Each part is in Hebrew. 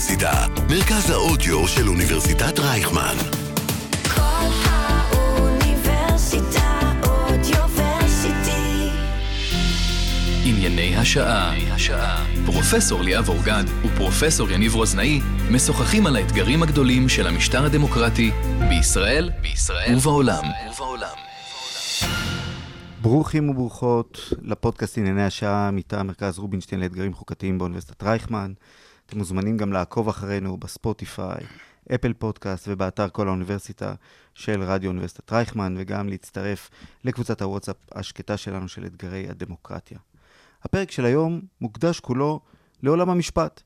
האוניברסיטה, מרכז האודיו של אוניברסיטת רייכמן. כל האוניברסיטה אודיוורסיטי. ענייני השעה. פרופסור ליאב אורגד ופרופסור יניב רוזנאי משוחחים על האתגרים הגדולים של המשטר הדמוקרטי בישראל, בישראל ובעולם. ובעולם. ברוכים וברוכות לפודקאסט ענייני השעה מטעם מרכז רובינשטיין לאתגרים חוקתיים באוניברסיטת רייכמן. אתם מוזמנים גם לעקוב אחרינו בספוטיפיי, אפל פודקאסט ובאתר כל האוניברסיטה של רדיו אוניברסיטת רייכמן, וגם להצטרף לקבוצת הוואטסאפ השקטה שלנו של אתגרי הדמוקרטיה. הפרק של היום מוקדש כולו לעולם המשפט.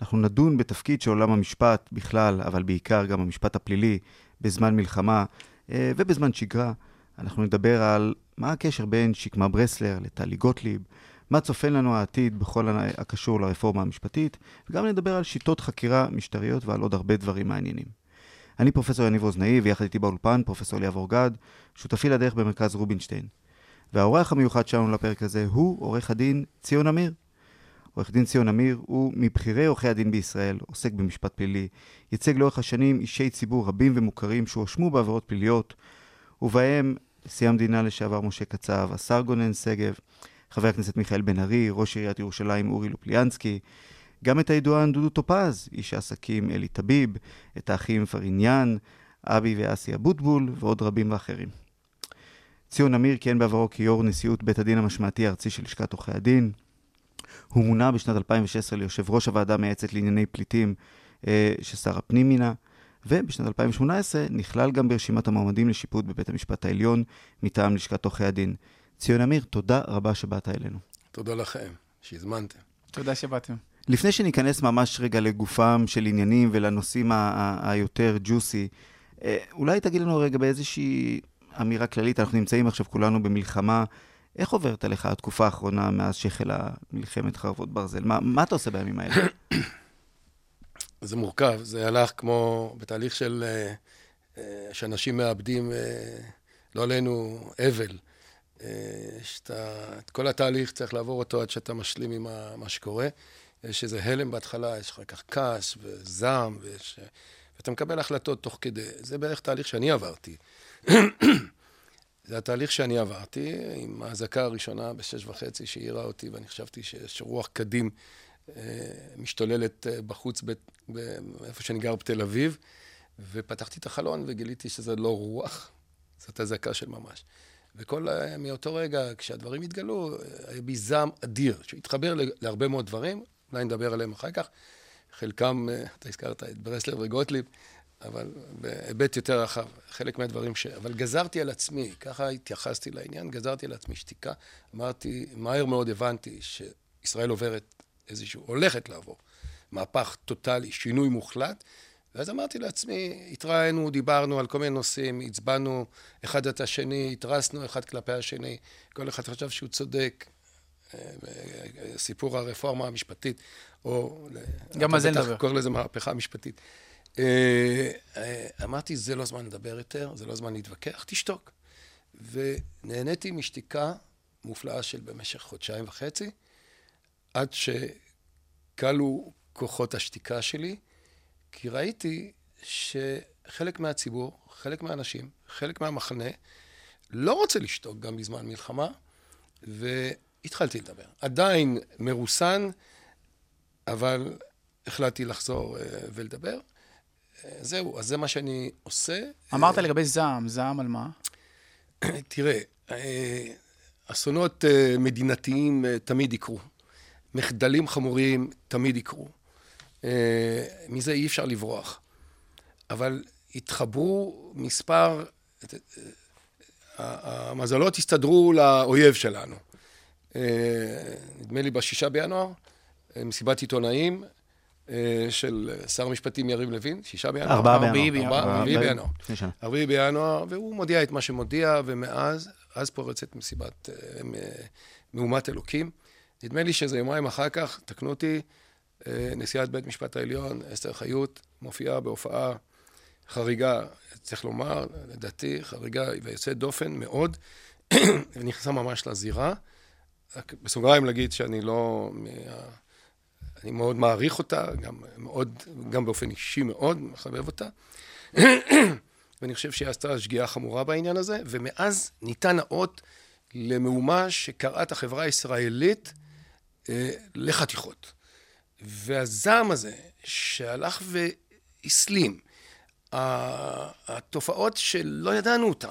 אנחנו נדון בתפקיד של עולם המשפט בכלל, אבל בעיקר גם המשפט הפלילי, בזמן מלחמה אה, ובזמן שגרה. אנחנו נדבר על מה הקשר בין שקמה ברסלר לטלי גוטליב, מה צופן לנו העתיד בכל הקשור לרפורמה המשפטית, וגם נדבר על שיטות חקירה משטריות ועל עוד הרבה דברים מעניינים. אני פרופסור יניב רוזנאי, ויחד איתי באולפן פרופסור ליאב אורגד, שותפי לדרך במרכז רובינשטיין. והאורח המיוחד שלנו לפרק הזה הוא עורך הדין ציון אמיר. עורך דין ציון אמיר הוא מבכירי עורכי הדין בישראל, עוסק במשפט פלילי, ייצג לאורך השנים אישי ציבור רבים ומוכרים שהואשמו בעבירות פליליות, ובהם נשיא המדינה לשעבר משה קצב, השר גונן שגב, חבר הכנסת מיכאל בן ארי, ראש עיריית ירושלים אורי לופליאנסקי, גם את הידוען דודו טופז, איש העסקים אלי טביב, את האחים פריניאן, אבי ואסי אבוטבול ועוד רבים ואחרים. ציון אמיר כיהן בעברו כיו"ר נשיאות בית הדין המשמעתי הארצי של לשכת עורכי הדין. הוא מונה בשנת 2016 ליושב ראש הוועדה המייעצת לענייני פליטים אה, ששר הפנים מינה, ובשנת 2018 נכלל גם ברשימת המועמדים לשיפוט בבית המשפט העליון מטעם לשכת עורכי הדין. ציון אמיר, תודה רבה שבאת אלינו. תודה לכם שהזמנתם. תודה שבאתם. לפני שניכנס ממש רגע לגופם של עניינים ולנושאים היותר ג'וסי, אה, אולי תגיד לנו רגע באיזושהי אמירה כללית, אנחנו נמצאים עכשיו כולנו במלחמה, איך עוברת עליך התקופה האחרונה מאז שהחלה מלחמת חרבות ברזל? מה, מה אתה עושה בימים האלה? זה מורכב, זה הלך כמו בתהליך של... אה, אה, שאנשים מאבדים, לא עלינו, אבל. אה, שאתה, את כל התהליך צריך לעבור אותו עד שאתה משלים עם ה- מה שקורה. יש איזה הלם בהתחלה, יש אחר כך כעס וזעם, ויש, ואתה מקבל החלטות תוך כדי. זה בערך תהליך שאני עברתי. זה התהליך שאני עברתי, עם האזעקה הראשונה בשש וחצי שהעירה אותי, ואני חשבתי שיש רוח קדים אה, משתוללת אה, בחוץ, ב- ב- איפה שאני גר בתל אביב, ופתחתי את החלון וגיליתי שזה לא רוח, זאת אזעקה של ממש. וכל, אה, מאותו רגע, כשהדברים התגלו, אה, היה בי זעם אדיר, שהתחבר להרבה מאוד דברים, אולי נדבר עליהם אחר כך. חלקם, אה, אתה הזכרת את ברסלר וגוטליב, אבל בהיבט יותר רחב, חלק מהדברים ש... אבל גזרתי על עצמי, ככה התייחסתי לעניין, גזרתי על עצמי שתיקה. אמרתי, מהר מאוד הבנתי שישראל עוברת איזשהו, הולכת לעבור מהפך טוטאלי, שינוי מוחלט, ואז אמרתי לעצמי, התראינו, דיברנו על כל מיני נושאים, הצבענו אחד את השני, התרסנו אחד כלפי השני, כל אחד חשב שהוא צודק. סיפור הרפורמה המשפטית, או... גם על זה נדבר. קורא לזה מהפכה משפטית. אה, אה, אמרתי, זה לא זמן לדבר יותר, זה לא זמן להתווכח, תשתוק. ונהניתי משתיקה מופלאה של במשך חודשיים וחצי, עד שכלו כוחות השתיקה שלי, כי ראיתי שחלק מהציבור, חלק מהאנשים, חלק מהמחנה, לא רוצה לשתוק גם בזמן מלחמה, והתחלתי לדבר. עדיין מרוסן, אבל החלטתי לחזור אה, ולדבר. אה, זהו, אז זה מה שאני עושה. אמרת לגבי זעם, זעם על מה? תראה, אה, אסונות מדינתיים תמיד יקרו. מחדלים חמורים תמיד יקרו. אה, מזה אי אפשר לברוח. אבל התחברו מספר... אה, המזלות הסתדרו לאויב שלנו. אה, נדמה לי בשישה בינואר, מסיבת עיתונאים של שר המשפטים יריב לוין, שישה בינואר. ארבעה בינואר. בינואר. ארבעה, בינואר. הרביעי בינואר, והוא מודיע את מה שמודיע, ומאז, אז פורצת מסיבת מהומת אלוקים. נדמה לי שזה יומיים אחר כך, תקנו אותי, נשיאת בית משפט העליון, אסתר חיות, מופיעה בהופעה חריגה, צריך לומר, לדעתי, חריגה ויוצאת דופן מאוד, ונכנסה ממש לזירה. בסוגריים להגיד שאני לא. אני מאוד מעריך אותה, גם, מאוד, גם באופן אישי מאוד מחבב אותה. ואני חושב שהיא עשתה שגיאה חמורה בעניין הזה, ומאז ניתן האות למהומה שקרעה את החברה הישראלית אה, לחתיכות. והזעם הזה, שהלך והסלים, התופעות שלא ידענו אותן,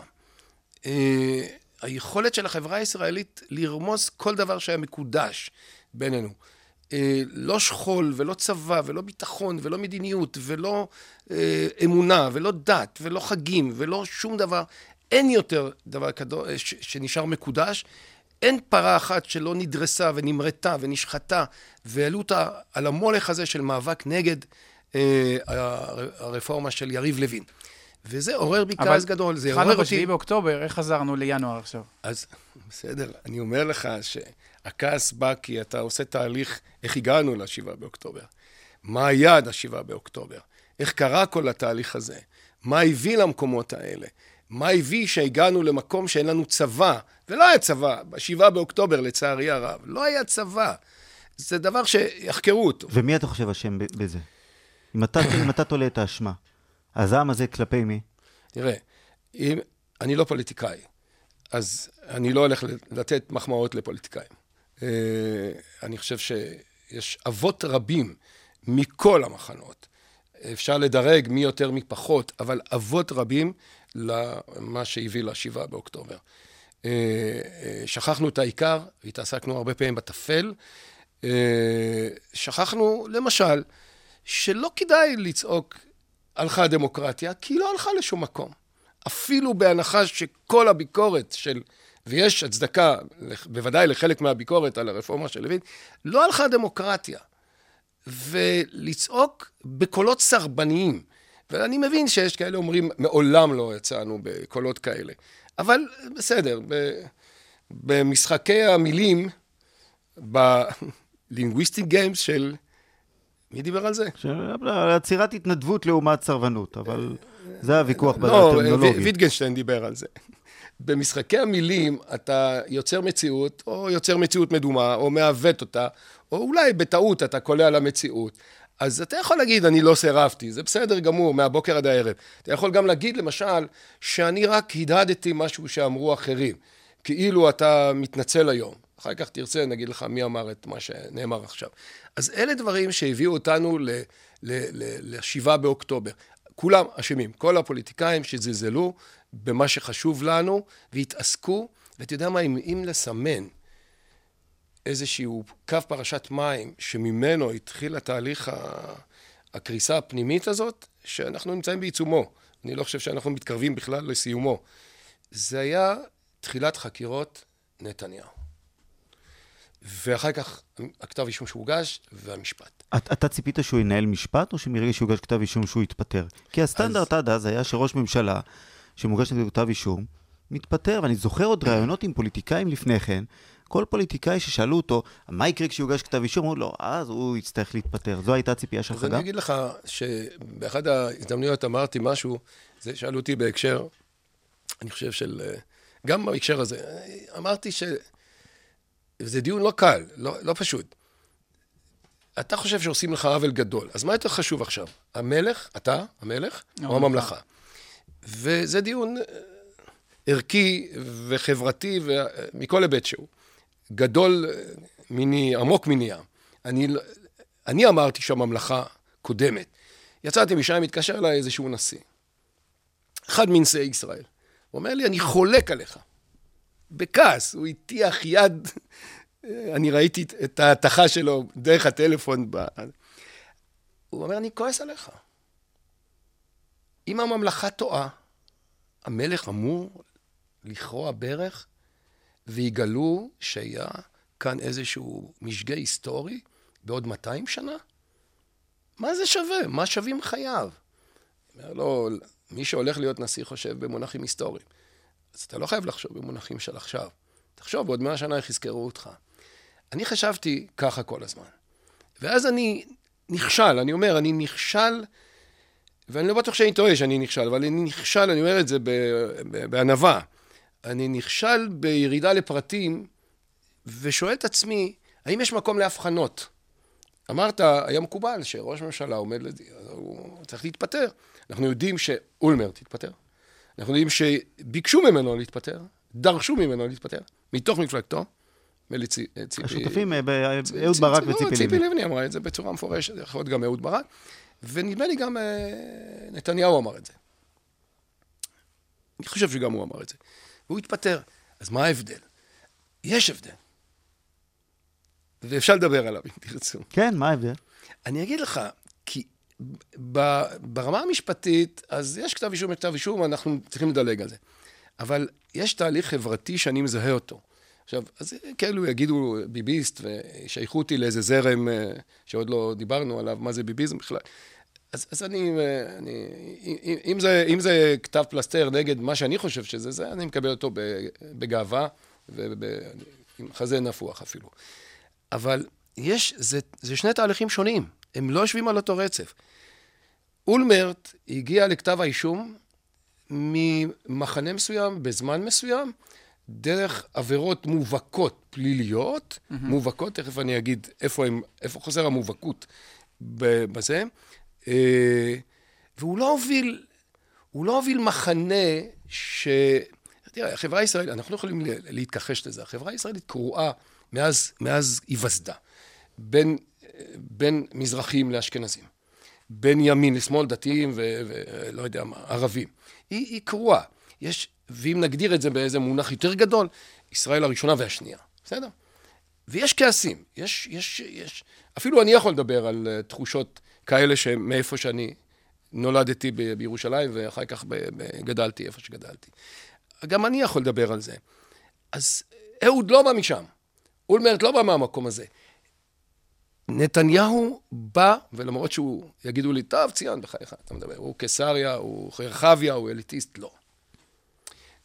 אה, היכולת של החברה הישראלית לרמוס כל דבר שהיה מקודש בינינו. אה, לא שכול ולא צבא ולא ביטחון ולא מדיניות ולא אה, אמונה ולא דת ולא חגים ולא שום דבר. אין יותר דבר כדו, ש, שנשאר מקודש. אין פרה אחת שלא נדרסה ונמרטה ונשחטה והעלו אותה על המולך הזה של מאבק נגד אה, הר- הרפורמה של יריב לוין. וזה עורר בי כעס גדול, זה עורר התחלנו אותי... ב-7 באוקטובר, איך חזרנו לינואר עכשיו? אז בסדר, אני אומר לך שהכעס בא כי אתה עושה תהליך, איך הגענו ל-7 באוקטובר? מה היה עד ה-7 באוקטובר? איך קרה כל התהליך הזה? מה הביא למקומות האלה? מה הביא שהגענו למקום שאין לנו צבא? ולא היה צבא, ב-7 באוקטובר, לצערי הרב. לא היה צבא. זה דבר שיחקרו אותו. ומי אתה חושב אשם בזה? אם אתה, אם אתה תולה את האשמה, הזעם הזה כלפי מי? תראה, אם, אני לא פוליטיקאי, אז אני לא הולך לתת מחמאות לפוליטיקאים. אה, אני חושב שיש אבות רבים מכל המחנות. אפשר לדרג מי יותר מי פחות, אבל אבות רבים למה שהביא לשבעה באוקטובר. אה, אה, שכחנו את העיקר, והתעסקנו הרבה פעמים בטפל. אה, שכחנו, למשל, שלא כדאי לצעוק הלכה הדמוקרטיה, כי היא לא הלכה לשום מקום. אפילו בהנחה שכל הביקורת של, ויש הצדקה, בוודאי לחלק מהביקורת על הרפורמה של לוין, לא הלכה הדמוקרטיה. ולצעוק בקולות סרבניים. ואני מבין שיש כאלה אומרים, מעולם לא יצאנו בקולות כאלה. אבל בסדר, ב, במשחקי המילים, בלינגוויסטיק גיימס של... מי דיבר על זה? של- עצירת התנדבות לעומת סרבנות, אבל זה הוויכוח לא, בטרמינולוגיה. ו- ויטגנשטיין דיבר על זה. במשחקי המילים אתה יוצר מציאות, או יוצר מציאות מדומה, או מעוות אותה, או אולי בטעות אתה קולע למציאות. אז אתה יכול להגיד, אני לא סירבתי, זה בסדר גמור, מהבוקר עד הערב. אתה יכול גם להגיד, למשל, שאני רק הדהדתי משהו שאמרו אחרים. כאילו אתה מתנצל היום. אחר כך תרצה, נגיד לך מי אמר את מה שנאמר עכשיו. אז אלה דברים שהביאו אותנו ל- ל- ל- לשבעה באוקטובר. כולם אשמים, כל הפוליטיקאים שזלזלו במה שחשוב לנו והתעסקו, ואתה יודע מה, אם, אם לסמן איזשהו קו פרשת מים שממנו התחיל התהליך הקריסה הפנימית הזאת, שאנחנו נמצאים בעיצומו. אני לא חושב שאנחנו מתקרבים בכלל לסיומו. זה היה תחילת חקירות נתניהו. ואחר כך הכתב אישום שהוגש והמשפט. את- אתה ציפית שהוא ינהל משפט, או שמרגע שהוגש כתב אישום שהוא יתפטר? כי הסטנדרט עד אז היה שראש ממשלה, שמוגש נגדו כתב אישום, מתפטר, ואני זוכר עוד ראיונות עם פוליטיקאים לפני כן, כל פוליטיקאי ששאלו אותו, מה יקרה כשיוגש כתב אישום? אמרו לו, אז הוא יצטרך להתפטר. זו הייתה הציפייה שלך אז אני גם? אגיד לך שבאחד ההזדמנויות אמרתי משהו, זה שאלו אותי בהקשר, אני חושב של... גם בהקשר הזה, אמרתי ש... זה דיון לא קל, לא, לא פשוט. אתה חושב שעושים לך עוול גדול, אז מה יותר חשוב עכשיו? המלך, אתה, המלך, או הממלכה? וזה דיון אה, ערכי וחברתי ו- מכל היבט שהוא. גדול אה, מיני, עמוק מני ים. אני, לא- אני אמרתי שהממלכה קודמת. יצאתי משם, התקשר אליי איזשהו נשיא. אחד מנשיאי ישראל. הוא אומר לי, אני חולק עליך. בכעס, הוא הטיח יד, אני ראיתי את ההתכה שלו דרך הטלפון. ב... הוא אומר, אני כועס עליך. אם הממלכה טועה, המלך אמור לכרוע ברך, ויגלו שהיה כאן איזשהו משגה היסטורי בעוד 200 שנה? מה זה שווה? מה שווים חייו? אומר לו, מי שהולך להיות נשיא חושב במונחים היסטוריים. אז אתה לא חייב לחשוב במונחים של עכשיו. תחשוב, בעוד 100 שנה איך יזכרו אותך. אני חשבתי ככה כל הזמן. ואז אני נכשל, אני אומר, אני נכשל, ואני לא בטוח שאני טועה שאני נכשל, אבל אני נכשל, אני אומר את זה בענווה. אני נכשל בירידה לפרטים, ושואל את עצמי, האם יש מקום להבחנות? אמרת, היה מקובל שראש ממשלה עומד, לד... הוא צריך להתפטר. אנחנו יודעים שאולמרט התפטר. אנחנו יודעים שביקשו ממנו להתפטר, דרשו ממנו להתפטר, מתוך מפלגתו. וציפי... השותפים, אה, ב- אהוד ברק וציפי ציפי לבני. לבני אמרה את זה בצורה מפורשת, יכול להיות גם אהוד ברק, ונדמה לי גם אה, נתניהו אמר את זה. אני חושב שגם הוא אמר את זה. והוא התפטר. אז מה ההבדל? יש הבדל. ואפשר לדבר עליו, אם תרצו. כן, מה ההבדל? אני אגיד לך, כי ב, ברמה המשפטית, אז יש כתב אישום, יש כתב אישום, אנחנו צריכים לדלג על זה. אבל יש תהליך חברתי שאני מזהה אותו. עכשיו, אז כאלו יגידו ביביסט, וישייכו אותי לאיזה זרם אה, שעוד לא דיברנו עליו, מה זה ביביזם בכלל. אז, אז אני, אה, אני אם, זה, אם זה כתב פלסתר נגד מה שאני חושב שזה זה, אני מקבל אותו בגאווה, ועם חזה נפוח אפילו. אבל יש, זה, זה שני תהליכים שונים, הם לא יושבים על אותו רצף. אולמרט הגיע לכתב האישום ממחנה מסוים, בזמן מסוים, דרך עבירות מובהקות פליליות, mm-hmm. מובהקות, תכף אני אגיד איפה, הם, איפה חוזר המובהקות בזה, והוא לא הוביל, הוא לא הוביל מחנה ש... תראה, החברה הישראלית, אנחנו לא יכולים להתכחש לזה, החברה הישראלית קרועה מאז, מאז היווסדה, בין, בין מזרחים לאשכנזים, בין ימין לשמאל, דתיים ולא יודע מה, ערבים. היא, היא קרועה. יש, ואם נגדיר את זה באיזה מונח יותר גדול, ישראל הראשונה והשנייה, בסדר? ויש כעסים, יש, יש, יש, אפילו אני יכול לדבר על uh, תחושות כאלה שמאיפה שאני נולדתי בירושלים, ואחר כך גדלתי איפה שגדלתי. גם אני יכול לדבר על זה. אז אהוד לא בא משם, אולמרט לא בא מהמקום הזה. נתניהו בא, ולמרות שהוא, יגידו לי, טוב, ציון, בחייך, אתה מדבר, הוא קיסריה, הוא רחביה, הוא אליטיסט, לא.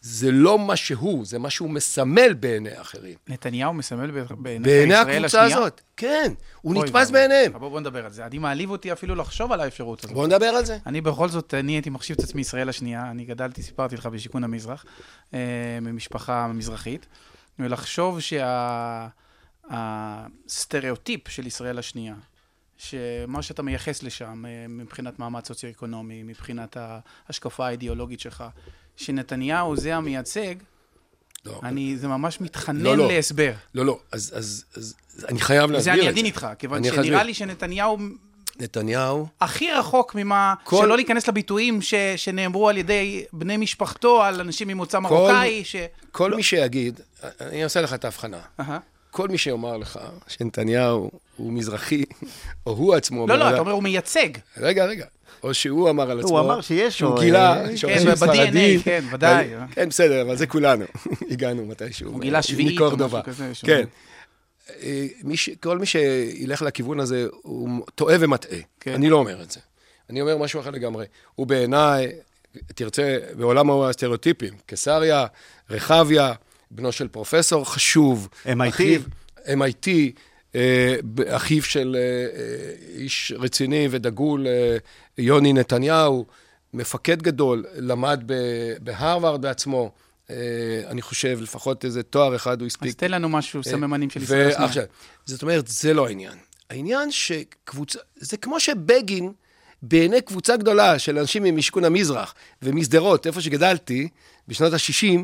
זה לא מה שהוא, זה מה שהוא מסמל בעיני אחרים. נתניהו מסמל בעיני בעיני הקבוצה? הזאת, כן, הוא נתפס. בעיניהם. בוא, בוא נדבר על זה. אני מעליב אותי אפילו לחשוב על האפשרות הזאת. בואו נדבר על זה. אני בכל זאת, אני הייתי מחשיב את עצמי ישראל השנייה. אני גדלתי, סיפרתי לך, בשיכון המזרח, אה, ממשפחה מזרחית. ולחשוב שהסטריאוטיפ של ישראל השנייה, שמה שאתה מייחס לשם אה, מבחינת מעמד סוציו-אקונומי, מבחינת ההשקפה האידיאולוגית שלך, שנתניהו זה המייצג, לא, אני, זה ממש מתחנן לא, לא. להסבר. לא, לא, אז, אז, אז, אז אני חייב להסביר את אני זה. עדין איתך, כיוון אני שנראה אסביר. לי שנתניהו נתניהו, הכי רחוק ממה, כל- שלא להיכנס לביטויים ש, שנאמרו על ידי בני משפחתו, על אנשים ממוצא מרוקאי, ש... כל לא. מי שיגיד, אני אעשה לך את ההבחנה. אהה. כל מי שיאמר לך שנתניהו הוא מזרחי, או הוא עצמו לא. לא, אתה אומר, הוא מייצג. רגע, רגע. או שהוא אמר על עצמו... הוא אמר שיש שהוא גילה אה, שורשים כן, ספרדים. ב-DNA, כן, ודאי. כן, בסדר, אבל זה כולנו. הגענו מתישהו. הוא גילה שביעית או. משהו כזה, כן. אה, מי ש- כל מי שילך לכיוון הזה, הוא טועה ומטעה. כן. אני לא אומר את זה. אני אומר משהו אחר לגמרי. הוא בעיניי, תרצה, בעולם הסטריאוטיפים, קיסריה, רחביה, בנו של פרופסור חשוב. MIT. אחיו- MIT, אה, אחיו של אה, אה, איש רציני ודגול, אה, יוני נתניהו, מפקד גדול, למד בהרווארד בעצמו. אה, אני חושב, לפחות איזה תואר אחד הוא הספיק. אז תן לנו משהו, סממנים של ישראל השנייה. זאת אומרת, זה לא העניין. העניין שקבוצה, זה כמו שבגין, בעיני קבוצה גדולה של אנשים ממשכון המזרח ומשדרות, איפה שגדלתי, בשנות ה-60,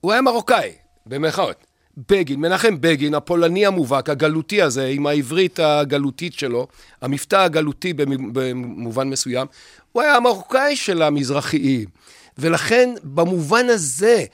הוא היה מרוקאי, במירכאות. בגין, מנחם בגין, הפולני המובהק, הגלותי הזה, עם העברית הגלותית שלו, המבטא הגלותי במ- במובן מסוים, הוא היה המרוקאי של המזרחיים. ולכן, במובן הזה,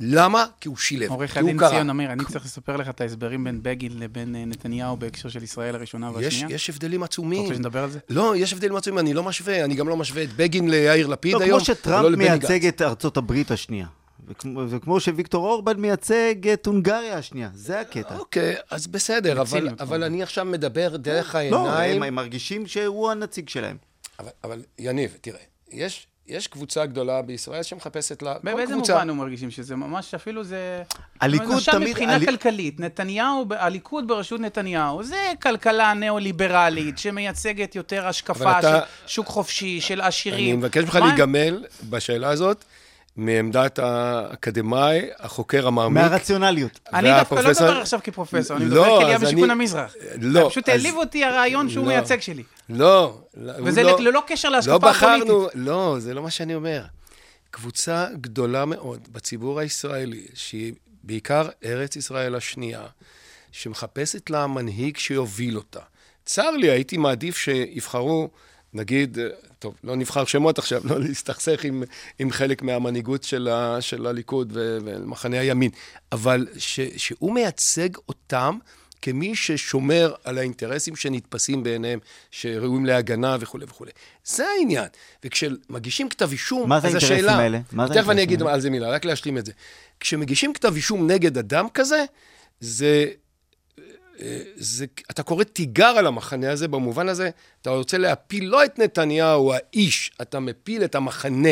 למה? כי הוא שילב, עורך כי הוא הדין. ציון אמיר, אני צריך לספר לך את ההסברים בין בגין לבין אה, נתניהו בהקשר של ישראל הראשונה יש, והשנייה. יש הבדלים אתה עצומים. רוצה שנדבר על זה? לא, יש הבדלים עצומים, אני לא משווה, אני גם לא משווה את בגין ליאיר לפיד לא, היום. כמו ולא שטראמפ מייצג. את ארצות הברית השנייה. וכמו, וכמו שוויקטור אורבן מייצג את הונגריה השנייה. זה הקטע. אוקיי, אז בסדר, אבל, אבל. אני עכשיו מדבר דרך לא, העיניים. הם, הם מרגישים שהוא הנציג שלהם. אבל, אבל יניב, תראה, יש, יש קבוצה גדולה בישראל שמחפשת לה, באיזה קבוצה. מובן הוא מרגישים שזה ממש, אפילו זה... הליכוד תמיד- מבחינה הלי- כלכלית, נתניהו, הליכוד בראשות נתניהו, זה כלכלה ניאו-ליברלית שמייצגת יותר השקפה אתה- של שוק חופשי, של עשירים. אני מבקש ממך מה- להיגמל בשאלה הזאת. מעמדת האקדמאי, החוקר המעמיק. מהרציונליות. אני דווקא לא מדבר עכשיו כפרופסור, אני לא, מדבר אז כליאב אני- משיכון המזרח. לא, פשוט אז- העליב אותי הרעיון שהוא לא. מייצג שלי. לא. לא, וזה לא- ללא קשר להשקפה לא הפוליטית. בחרנו, לא, זה לא מה שאני אומר. קבוצה גדולה מאוד בציבור הישראלי, שהיא בעיקר ארץ ישראל השנייה, שמחפשת לה מנהיג שיוביל אותה. צר לי, הייתי מעדיף שיבחרו, נגיד, אה, טוב, לא נבחר שמות עכשיו, לא להסתכסך עם, עם חלק מהמנהיגות של, ה, של הליכוד ו- ומחנה הימין, אבל ש, שהוא מייצג אותם כמי ששומר על האינטרסים שנתפסים בעיניהם, שראויים להגנה וכולי וכולי. זה העניין. וכשמגישים כתב אישום, מה זה אז האינטרסים השאלה... האלה? מה זה תכף אני אגיד האלה? על זה מילה, רק להשלים את זה. כשמגישים כתב אישום נגד אדם כזה, זה... אה, זה, אתה קורא תיגר על המחנה הזה, במובן הזה, אתה רוצה להפיל לא את נתניהו, האיש, אתה מפיל את המחנה.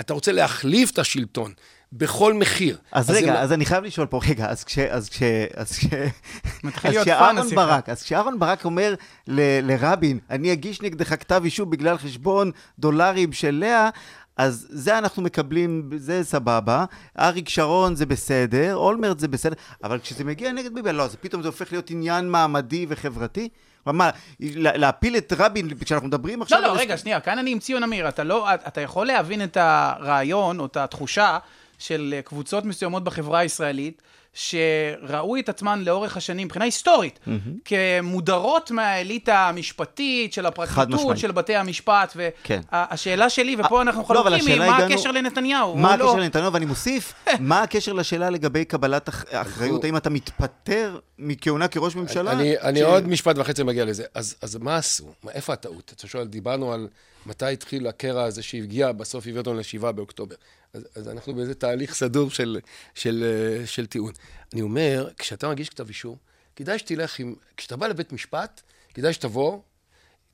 אתה רוצה להחליף את השלטון בכל מחיר. אז רגע, זה- אז אני חייב לשאול פה, רגע, אז כש... אז כש... אז כש... אז כשאהרן. ברק, אז כשאהרן ברק אומר ל- לרבין, אני אגיש נגדך כתב אישום בגלל חשבון דולרים של לאה, אז זה אנחנו מקבלים, זה סבבה. אריק שרון זה בסדר, אולמרט זה בסדר, אבל כשזה מגיע נגד ביבי, לא, זה פתאום זה הופך להיות עניין מעמדי וחברתי? מה, לה- להפיל את רבין, כשאנחנו מדברים עכשיו... לא, לא, רגע, שנייה, כאן אני עם ציון אמיר. אתה לא, אתה יכול להבין את הרעיון או את התחושה של קבוצות מסוימות בחברה הישראלית, שראו את עצמן לאורך השנים, מבחינה היסטורית, כמודרות מהאליטה המשפטית, של הפרקליטות. של בתי המשפט, כן. והשאלה שלי, ופה אנחנו לא, חלוקים, היא השאלה מה הגענו- הקשר לנתניהו? מה הוא לא- הקשר לנתניהו? ואני מוסיף, מה הקשר לשאלה לגבי קבלת אח- אחריות? האם אתה מתפטר מכהונה כראש ממשלה? אני, אני ש- עוד משפט וחצי מגיע לזה. אז, אז מה עשו? מה, איפה הטעות? אתה שואל, דיברנו על מתי התחיל הקרע הזה שהגיע, בסוף הביא אותנו לשבעה באוקטובר. אז, אז אנחנו באיזה תהליך סדור של, של, אה, של טיעון. אני אומר, כשאתה מגיש כתב אישום, כדאי שתלך עם... כשאתה בא לבית משפט, כדאי שתבוא,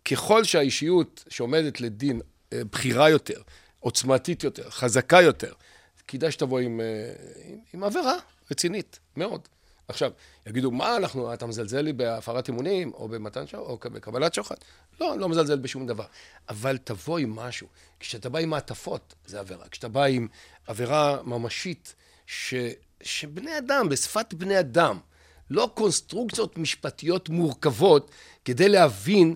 ככל שהאישיות שעומדת לדין אה, בכירה יותר, עוצמתית יותר, חזקה יותר, כדאי שתבוא עם, אה, עם, עם עבירה רצינית, מאוד. עכשיו, יגידו, מה אנחנו, אתה מזלזל לי בהפרת אמונים, או במתן שוחד, או בקבלת שוחד? לא, אני לא מזלזל בשום דבר. אבל תבוא עם משהו. כשאתה בא עם מעטפות, זה עבירה. כשאתה בא עם עבירה ממשית, ש, שבני אדם, בשפת בני אדם, לא קונסטרוקציות משפטיות מורכבות, כדי להבין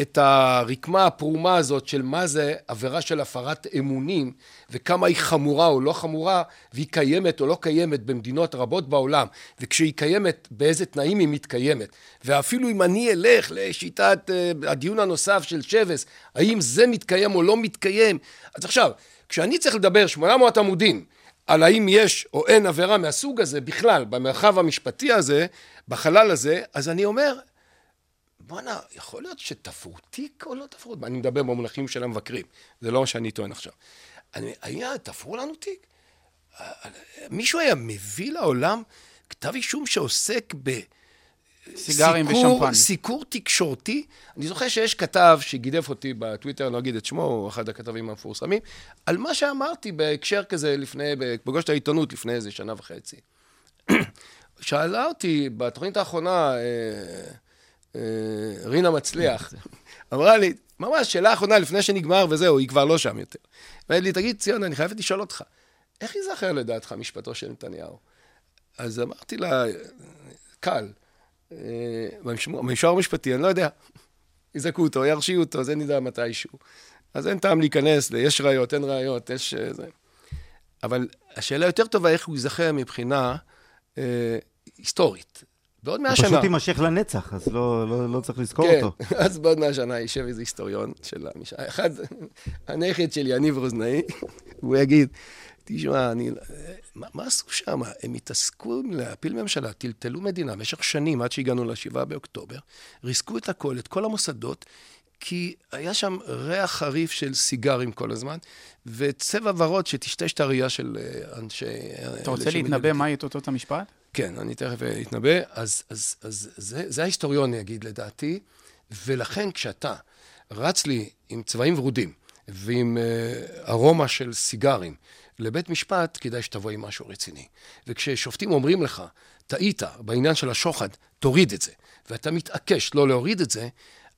את הרקמה הפרומה הזאת של מה זה עבירה של הפרת אמונים, וכמה היא חמורה או לא חמורה, והיא קיימת או לא קיימת במדינות רבות בעולם, וכשהיא קיימת, באיזה תנאים היא מתקיימת. ואפילו אם אני אלך לשיטת uh, הדיון הנוסף של שבס, האם זה מתקיים או לא מתקיים, אז עכשיו, כשאני צריך לדבר 800 עמודים, על האם יש או אין עבירה מהסוג הזה בכלל, במרחב המשפטי הזה, בחלל הזה, אז אני אומר, בואנה, יכול להיות שתפרו תיק או לא תפרו? אני מדבר במונחים של המבקרים, זה לא מה שאני טוען עכשיו. אני, היה, תפרו לנו תיק? מישהו היה מביא לעולם כתב אישום שעוסק ב... סיגרים ושמפניה. סיקור תקשורתי. אני זוכר שיש כתב שגידף אותי בטוויטר, אני לא אגיד את שמו, הוא אחד הכתבים המפורסמים, על מה שאמרתי בהקשר כזה לפני, בפגוש העיתונות לפני איזה שנה וחצי. שאלה אותי בתוכנית האחרונה, אה, רינה מצליח, אמרה לי, ממש, שאלה אחרונה לפני שנגמר וזהו, היא כבר לא שם יותר. אמרה לי, תגיד, ציון, אני חייבת לשאול אותך, איך ייזכר לדעתך משפטו של נתניהו? אז אמרתי לה, קל, אה, במישור המשפטי, אני לא יודע. יזכו אותו, ירשיעו אותו, זה נדע מתישהו. אז אין טעם להיכנס, ל- יש ראיות, אין ראיות, יש... אה, זה. אבל השאלה יותר טובה, איך הוא ייזכר מבחינה אה, היסטורית. בעוד מאה שנה. פשוט יימשך לנצח, אז לא, לא, לא צריך לזכור כן, אותו. אז בעוד מאה שנה יישב איזה היסטוריון של המשעה. אחד, הנכד של יניב רוזנאי, הוא יגיד, תשמע, אני... מה, מה עשו שם? הם התעסקו עם להפיל ממשלה, טלטלו מדינה במשך שנים עד שהגענו לשבעה באוקטובר, ריסקו את הכל, את כל המוסדות, כי היה שם ריח חריף של סיגרים כל הזמן, וצבע ורוד שטשטש את הראייה של אה, אנשי... אתה רוצה להתנבא מהי תוצאות המשפט? כן, אני תכף אה, אתנבא. אז, אז, אז זה, זה ההיסטוריון יגיד לדעתי, ולכן כשאתה רץ לי עם צבעים ורודים ועם אה, ארומה של סיגרים לבית משפט, כדאי שתבוא עם משהו רציני. וכששופטים אומרים לך, טעית בעניין של השוחד, תוריד את זה, ואתה מתעקש לא להוריד את זה,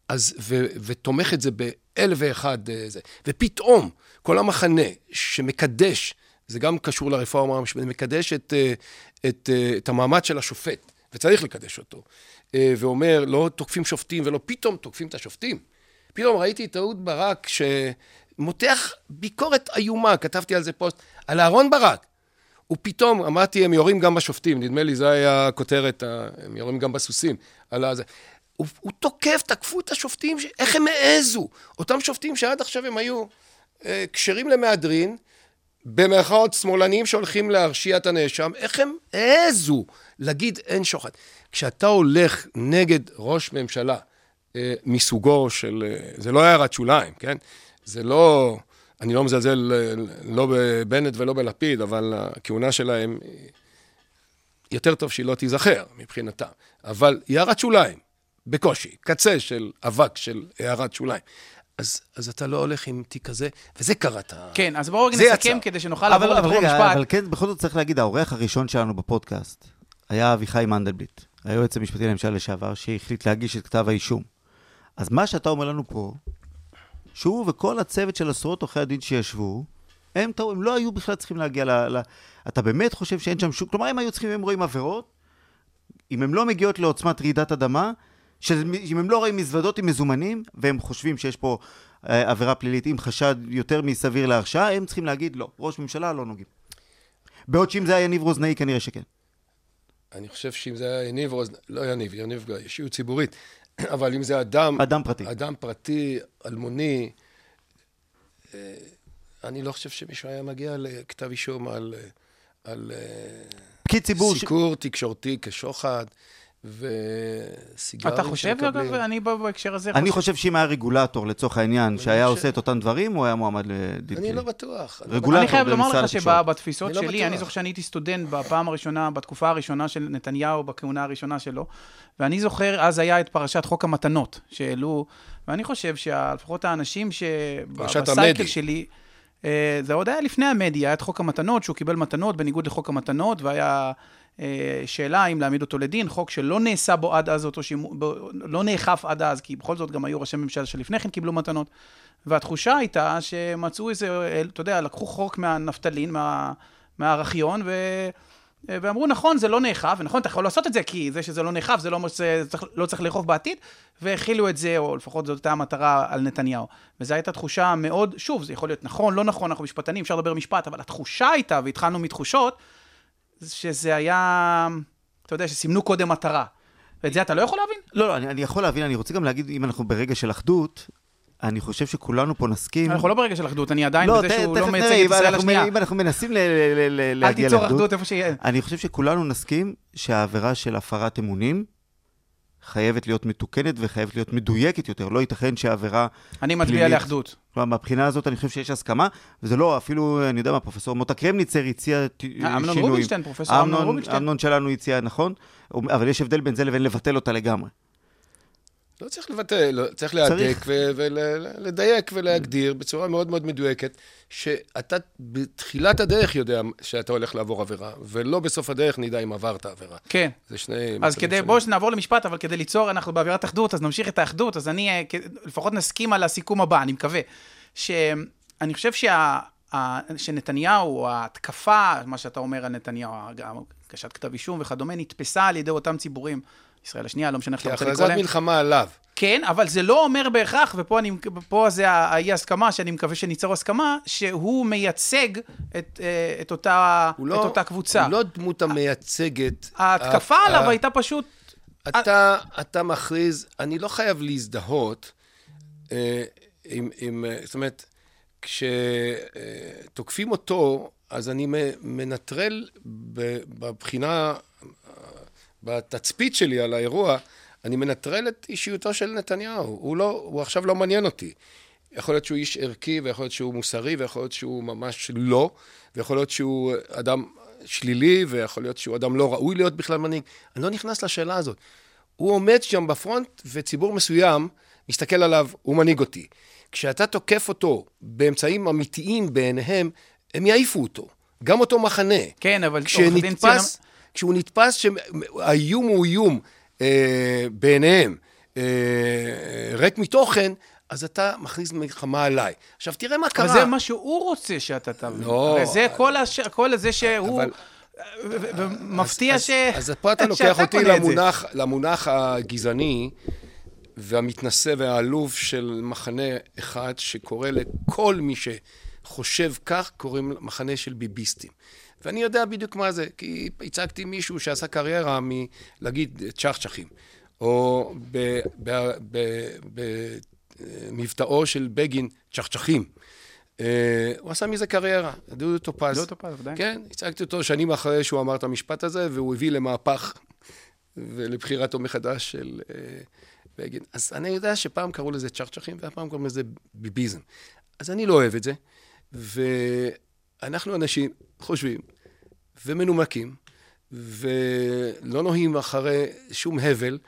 אז, ו, ותומך את זה באלף ואחד אה, זה, ופתאום כל המחנה שמקדש זה גם קשור לרפורמה המשפטית, מקדש את, אה, את, אה, את המעמד של השופט, וצריך לקדש אותו. אה, ואומר, לא תוקפים שופטים, ולא פתאום תוקפים את השופטים. פתאום ראיתי את אהוד ברק שמותח ביקורת איומה, כתבתי על זה פוסט, על אהרון ברק. ופתאום, אמרתי, הם יורים גם בשופטים, נדמה לי, זו הייתה הכותרת, הם יורים גם בסוסים. על הזה. הוא, הוא תוקף, תקפו את השופטים. איך הם העזו? אותם שופטים שעד עכשיו הם היו אה, כשרים למהדרין, במרכאות שמאלנים שהולכים להרשיע את הנאשם, איך הם העזו להגיד אין שוחד. כשאתה הולך נגד ראש ממשלה אה, מסוגו של... אה, זה לא הערת שוליים, כן? זה לא... אני לא מזלזל אה, לא בבנט ולא בלפיד, אבל הכהונה שלהם היא- יותר טוב שהיא לא תיזכר מבחינתם. אבל היא הערת שוליים, בקושי, קצה של אבק של הערת שוליים. אז, אז אתה לא הולך עם תיק כזה, וזה קראת. כן, אז בואו נסכם יצא. כדי שנוכל אבל, לעבור אבל רגע, המשפט. אבל כן, בכל זאת צריך להגיד, העורך הראשון שלנו בפודקאסט היה אביחי מנדלבליט, היועץ המשפטי לממשלה לשעבר, שהחליט להגיש את כתב האישום. אז מה שאתה אומר לנו פה, שהוא וכל הצוות של עשרות עורכי הדין שישבו, הם, טעו, הם לא היו בכלל צריכים להגיע ל... ל... אתה באמת חושב שאין שם שום... כלומר, הם היו צריכים, הם רואים עבירות, אם הם לא מגיעות לעוצמת רעידת אדמה, שאם הם לא רואים מזוודות עם מזומנים, והם חושבים שיש פה אה, עבירה פלילית עם חשד יותר מסביר להרשעה, הם צריכים להגיד לא, ראש ממשלה לא נוגעים. בעוד שאם זה היה יניב רוזנאי, כנראה שכן. אני חושב שאם זה היה יניב רוז... לא יניב, יניב אישיות ציבורית, אבל אם זה אדם... אדם פרטי. אדם פרטי, אלמוני, אה, אני לא חושב שמישהו היה מגיע לכתב אישום על, אה, על אה, פקיד ציבור... ש- סיקור תקשורתי כשוחד, וסיגרים אתה חושב, אגב, שמקבלים. אני בהקשר הזה אני חושב שאם היה רגולטור, לצורך העניין, שהיה עושה את אותם דברים, הוא היה מועמד לדין אני. לא בטוח. אני לא רגולטור אני חייב לומר לך. שבתפיסות לא שלי, בטוח. אני זוכר שאני הייתי סטודנט בפעם הראשונה, בתקופה הראשונה של נתניהו, בכהונה הראשונה שלו, ואני זוכר, אז היה את פרשת חוק המתנות שהעלו, ואני חושב שלפחות האנשים פרשת שבסייקל המדי. שלי, אה, זה עוד היה לפני המדיה, היה את חוק המתנות, שהוא קיבל מתנות בניגוד לחוק המתנות, והיה שאלה אם להעמיד אותו לדין, חוק שלא נעשה בו עד אז אותו שימוש, לא נאכף עד אז, כי בכל זאת גם היו ראשי ממשלה שלפני כן קיבלו מתנות. והתחושה הייתה שמצאו איזה, אה, אתה יודע, לקחו חוק מהנפטלין, מה, מהארכיון, ו... ואמרו, נכון, זה לא נאכף, ונכון, אתה יכול לעשות את זה, כי זה שזה לא נאכף, זה לא אומר שזה צריך, לא צריך לאכוף בעתיד, והכילו את זה, או לפחות זאת הייתה המטרה על נתניהו. וזו הייתה תחושה מאוד, שוב, זה יכול להיות נכון, לא נכון, אנחנו משפטנים, אפשר לדבר משפט, אבל התחושה הייתה, והתחלנו מתחושות, שזה היה, אתה יודע, שסימנו קודם מטרה. ואת זה אתה לא יכול להבין? לא, לא, אני, אני יכול להבין, אני רוצה גם להגיד, אם אנחנו ברגע של אחדות, אני חושב שכולנו פה נסכים... אנחנו לא ברגע של אחדות, אני עדיין לא, בזה ת- שהוא לא מייצג את ישראל השנייה. אם אנחנו מנסים ל- ל- ל- אל להגיע תיצור לאחדות, אחדות איפה שיהיה. אני חושב שכולנו נסכים שהעבירה של הפרת אמונים חייבת להיות מתוקנת וחייבת להיות מדויקת יותר. לא ייתכן שהעבירה... אני מצביע פלילית. לאחדות. כלומר, מהבחינה הזאת אני חושב שיש הסכמה, וזה לא, אפילו, אני יודע מה, פרופסור מוטה קרמניצר הציע אמנון שינויים. רובינשטיין, פרופסור אמנון אמנון, רובינשטיין. אמנון שלנו הציע, נכון, אבל יש הבדל בין זה לבין לבטל אותה לגמרי. לא צריך לבטל, לא, צריך להדק. ולדייק ולהגדיר בצורה מאוד מאוד מדויקת, שאתה בתחילת הדרך יודע שאתה הולך לעבור עבירה, ולא בסוף הדרך נדע אם עברת עבירה. כן. זה שני... אז כדי. בואו נעבור למשפט, אבל כדי ליצור, אנחנו באווירת אחדות, אז נמשיך את האחדות, אז אני, אה, לפחות נסכים על הסיכום הבא, אני מקווה. שאני חושב שה... ה- שנתניהו, ההתקפה, מה שאתה אומר על נתניהו, גם הגשת כתב אישום וכדומה, נתפסה על ידי אותם ציבורים, ישראל השנייה, לא משנה איך כי אתה רוצה לקרוא הכרזת להם. מלחמה עליו. כן, אבל זה לא אומר בהכרח, ופה אני, זה האי-הסכמה, שאני מקווה שניצור הסכמה, שהוא מייצג את, אה, את, אותה, הוא את לא, אותה קבוצה. הוא לא דמות המייצגת. ההתקפה ה- עליו ה- הייתה פשוט... אתה, אתה מכריז, אני לא חייב להזדהות אה, עם, עם, אה, זאת אומרת, כשתוקפים אותו, אז אני מנטרל בבחינה, אה, בתצפית שלי על האירוע, אני מנטרל את אישיותו של נתניהו. הוא, לא, הוא עכשיו לא מעניין אותי. יכול להיות שהוא איש ערכי, ויכול להיות שהוא מוסרי, ויכול להיות שהוא ממש לא, ויכול להיות שהוא אדם שלילי, ויכול להיות שהוא אדם לא ראוי להיות בכלל מנהיג. אני לא נכנס לשאלה הזאת. הוא עומד שם בפרונט, וציבור מסוים מסתכל עליו, הוא מנהיג אותי. כשאתה תוקף אותו באמצעים אמיתיים בעיניהם, הם יעיפו אותו. גם אותו מחנה. כן, אבל עורך דין ציון... כשהוא נתפס שהאיום הוא איום אה, בעיניהם אה, ריק מתוכן, אז אתה מכניס מלחמה עליי. עכשיו, תראה מה קרה. אבל זה מה שהוא רוצה שאתה תבין. לא. הרי זה כל, הש... כל זה שהוא... אבל- ומפתיע אז, ש... אז, אז פה אתה לוקח אותי. למונח, למונח הגזעני והמתנשא והעלוב של מחנה אחד שקורא לכל מי שחושב כך, קוראים מחנה של ביביסטים. ואני יודע בדיוק מה זה, כי הצגתי מישהו שעשה קריירה מלהגיד צ'חצ'חים, או במבטאו של בגין צ'חצ'חים. אה, הוא עשה מזה קריירה, דודו טופז. דודו טופז, ודאי. כן, הצגתי אותו שנים אחרי שהוא אמר את המשפט הזה, והוא הביא למהפך ולבחירתו מחדש של אה, בגין. אז אני יודע שפעם קראו לזה צ'חצ'חים, והפעם קוראים לזה ביביזם. אז אני לא אוהב את זה, ואנחנו אנשים חושבים ומנומקים, ולא נוהים אחרי שום הבל,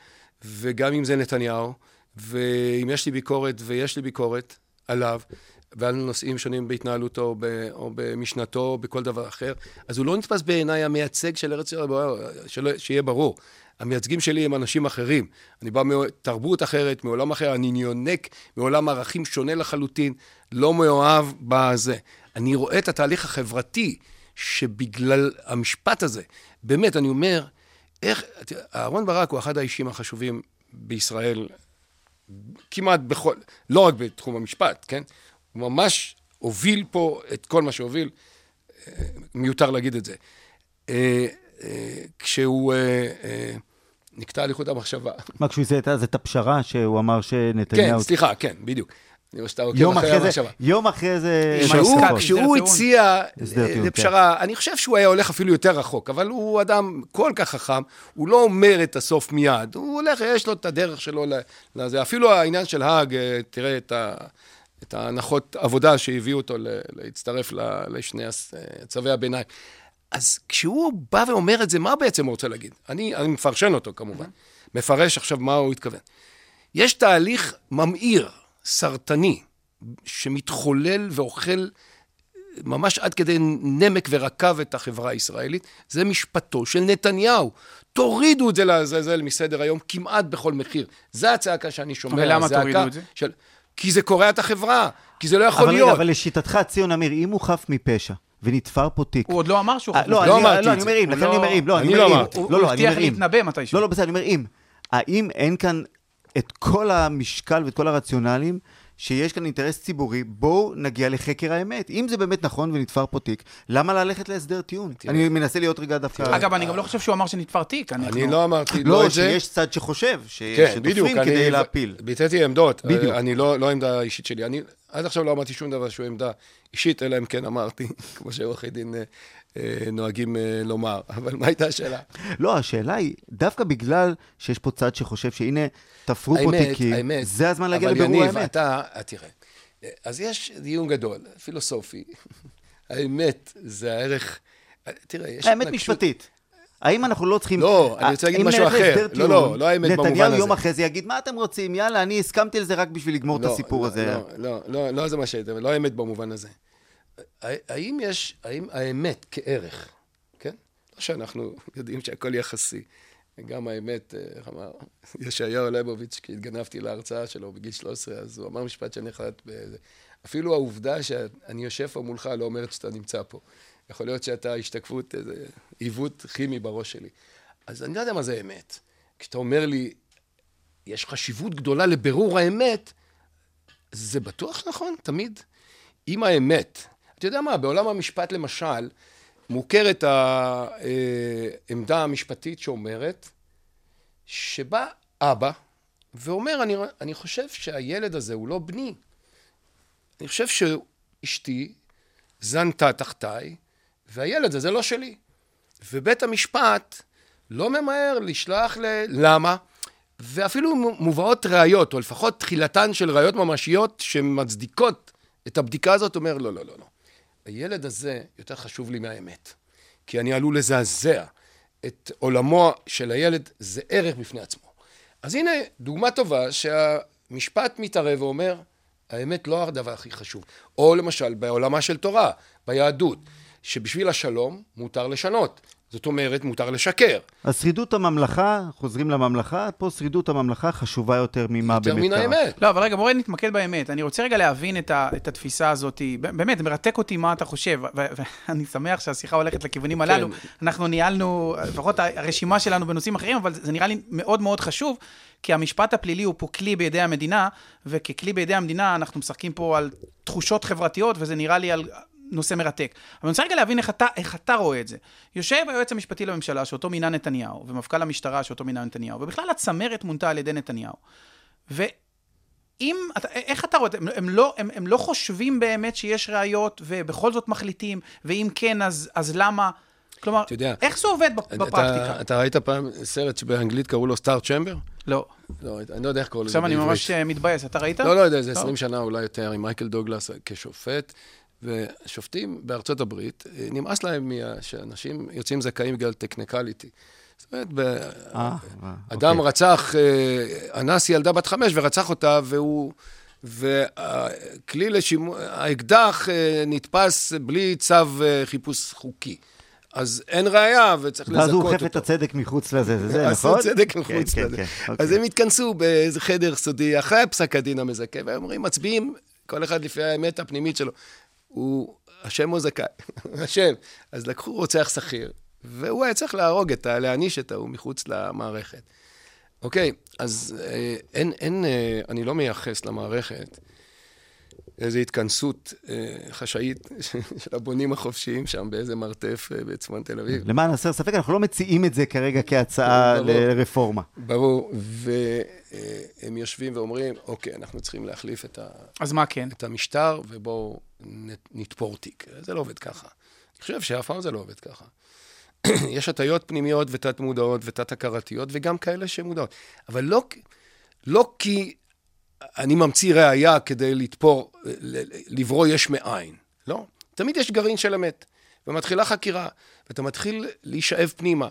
וגם אם זה נתניהו, ואם יש לי ביקורת, ויש לי ביקורת עליו, ועל נושאים שונים בהתנהלותו, או ב- או במשנתו, או בכל דבר אחר, אז הוא לא נתפס בעיניי המייצג של ארץ ישראל, שיהיה ברור. המייצגים שלי הם אנשים אחרים. אני בא מתרבות אחרת, מעולם אחר, אני יונק מעולם ערכים שונה לחלוטין, לא מאוהב בזה. אני רואה את התהליך החברתי שבגלל המשפט הזה, באמת, אני אומר, איך, אהרן ברק הוא אחד האישים החשובים בישראל כמעט בכל, לא רק בתחום המשפט, כן? הוא ממש הוביל פה את כל מה שהוביל, אה, מיותר להגיד את זה. אה, אה, כשהוא נקטע על איכות המחשבה. מה, כשהוא עושה את הפשרה שהוא אמר כן, שנתניהו... סליחה, כן, בדיוק. אני רואה שאתה עוקב יום אחרי המחשבה. יום אחרי זה... כשהוא. הציע אה, טיעון, לפשרה, אני חושב שהוא היה הולך אפילו יותר רחוק, אבל הוא אדם כל כך חכם, הוא לא אומר את הסוף מיד, הוא הולך, יש לו את הדרך שלו לזה. אפילו העניין של האג, אה, תראה את, ה, את ההנחות עבודה שהביאו אותו ל- להצטרף לשני אה, צווי הביניים. אז כשהוא בא ואומר את זה, מה בעצם הוא רוצה להגיד? אני, אני מפרשן אותו כמובן, מפרש עכשיו מה הוא התכוון. יש תהליך ממאיר, סרטני, שמתחולל ואוכל ממש עד כדי נמק ורקב את החברה הישראלית, זה משפטו של נתניהו. תורידו את זה לעזאזל מסדר היום כמעט בכל מחיר. זו הצעקה שאני שומע. ולמה תורידו את זה? של... כי זה קורע את החברה, כי זה לא יכול אבל להיות. אבל לשיטתך, ציון אמיר, אם הוא חף מפשע ונתפר פה תיק... הוא עוד לא אמר שהוא אה, חושב. לא, לא אני- אמרתי לא, את אני זה. אומר אם, הוא לכן אני לא- אומר אם, לא, אני לא אומר אם. הוא לא, לא, הבטיח אומר אם. להתנבא מתישהו. לא, לא, בסדר, אני אומר אם. האם אין כאן את כל המשקל ואת כל הרציונלים שיש כאן אינטרס ציבורי, בואו נגיע לחקר האמת. אם זה באמת נכון ונתפר פה תיק, למה ללכת להסדר טיעון? אני מנסה להיות רגע דווקא... אגב, אני גם לא חושב שהוא אמר שנתפר תיק. אני לא אמרתי לא לא, את זה. שיש צד שחושב, ש- כן. שתופרים כדי להפיל. ביטאתי עמדות. בדיוק. אני לא, לא עמדה אישית שלי. אני עד עכשיו לא אמרתי שום דבר שהוא עמדה אישית, אלא אם כן אמרתי, כמו שעורכי דין אה, אה, נוהגים אה, לומר. אבל מה הייתה השאלה? לא, השאלה היא, דווקא בגלל שיש פה צד שחושב שהנה, תפרו פה תיקים. זה הזמן להגיע אבל לבירור יניב, האמת. אתה, אה, תראה, אז יש דיון גדול, פילוסופי. האמת זה הערך... תראה, יש האמת משפטית. האם אנחנו לא צריכים... לא, אני רוצה להגיד משהו אחר. לא, לא, לא האמת במובן נתניהו הזה. יום אחרי זה יגיד, מה אתם רוצים? יאללה, אני הסכמתי לזה רק בשביל לגמור את לא, הסיפור לא, הזה. לא, לא, לא, לא זה מה שהייתם, לא האמת במובן הזה. האם יש, האם האמת כערך, כן? לא שאנחנו יודעים שהכל יחסי. גם האמת, אה, איך אמר ישעיהו ליבוביץ', כי התגנבתי להרצאה שלו בגיל 13, אז הוא אמר משפט שאני החלט בזה. אפילו העובדה שאני יושב פה מולך לא אומרת שאתה נמצא פה. יכול להיות שאתה השתקפות, איזה עיוות כימי בראש שלי. אז אני לא יודע מה זה אמת. כשאתה אומר לי, יש חשיבות גדולה לבירור האמת, זה בטוח נכון, תמיד. אם האמת, אתה יודע מה, בעולם המשפט למשל, מוכרת העמדה המשפטית שאומרת, שבא אבא ואומר, אני, אני חושב שהילד הזה הוא לא בני. אני חושב שאשתי זנתה תחתיי, והילד הזה לא שלי. ובית המשפט לא ממהר לשלוח ל... למה? ואפילו מובאות ראיות, או לפחות תחילתן של ראיות ממשיות שמצדיקות את הבדיקה הזאת, אומר, לא, לא, לא, לא. הילד הזה יותר חשוב לי מהאמת. כי אני עלול לזעזע את עולמו של הילד, זה ערך בפני עצמו. אז הנה דוגמה טובה שהמשפט מתערב ואומר, האמת לא הדבר הכי חשוב. או למשל בעולמה של תורה, ביהדות, שבשביל השלום מותר לשנות. זאת אומרת, מותר לשקר. אז שרידות הממלכה, חוזרים לממלכה, פה שרידות הממלכה חשובה יותר ממה יותר באמת מן קרה. האמת. לא, אבל רגע, בואי נתמקד באמת. אני רוצה רגע להבין את, ה, את התפיסה הזאת. באמת, מרתק אותי מה אתה חושב, ואני שמח שהשיחה הולכת לכיוונים הללו. כן. אנחנו ניהלנו, לפחות הרשימה שלנו בנושאים אחרים, אבל זה נראה לי מאוד מאוד חשוב, כי המשפט הפלילי הוא פה כלי בידי המדינה, וככלי בידי המדינה אנחנו משחקים פה על תחושות חברתיות, וזה נראה לי על נושא מרתק. אבל אני רוצה רגע להבין איך אתה, איך אתה רואה את זה. יושב היועץ המשפטי לממשלה, שאותו מינה נתניהו, ומפכ"ל המשטרה, שאותו מינה נתניהו, ובכלל הצמרת מונתה על ידי נתניהו. ואם, אתה, איך אתה רואה, את זה? הם, הם, לא, הם, הם לא חושבים באמת שיש ראיות, ובכל זאת מחליטים, ואם כן, אז, אז למה? כלומר, יודע, איך זה עובד בפ- בפרקטיקה? אתה, אתה ראית פעם סרט שבאנגלית קראו לו סטאר צ'מבר? לא. לא, אני לא יודע איך קראו לזה עכשיו אני. ממש אה, מתבאס, אתה ראית? לא, לא יודע, זה טוב. 20 שנה אולי יותר, עם מייקל דוגלס כשופט. ושופטים בארצות הברית, אה, נמאס להם מה- שאנשים יוצאים זכאים בגלל טכניקליטי. זאת אומרת, ב- אה, אה, אדם אוקיי. רצח, אנס ילדה בת חמש ורצח אותה, והוא... והכלי לשימוש, האקדח נתפס בלי צו חיפוש חוקי. אז אין ראייה וצריך לזכות ואז אותו. הוא אוכף את הצדק מחוץ לזה, זה זה, עשו נכון? צדק כן, מחוץ כן, לזה. כן, אז אוקיי. הם התכנסו באיזה חדר סודי אחרי פסק הדין המזכה, והם אומרים, מצביעים, כל אחד לפי האמת הפנימית שלו. הוא אשם או זכאי? אשם. אז לקחו רוצח שכיר, והוא היה צריך להרוג את ה... להעניש את ההוא מחוץ למערכת. אוקיי, אז אה, אין, אין, אה, אני לא מייחס למערכת איזו התכנסות אה, חשאית של הבונים החופשיים שם באיזה מרתף אה, בצפון תל אביב. למען הסר ספק, אנחנו לא מציעים את זה כרגע כהצעה ברור. לרפורמה. ברור, והם יושבים ואומרים, אוקיי, אנחנו צריכים להחליף את, ה, אז מה כן? את המשטר, ובואו נ- נתפור תיק. זה לא עובד ככה. אני חושב שאף פעם זה לא עובד ככה. יש הטיות פנימיות ותת-מודעות ותת-הכרתיות, וגם כאלה שמודעות. אבל לא, לא כי אני ממציא ראייה כדי לתפור, לברוא יש מאין. לא. תמיד יש גרעין של אמת. ומתחילה חקירה, ואתה מתחיל להישאב פנימה,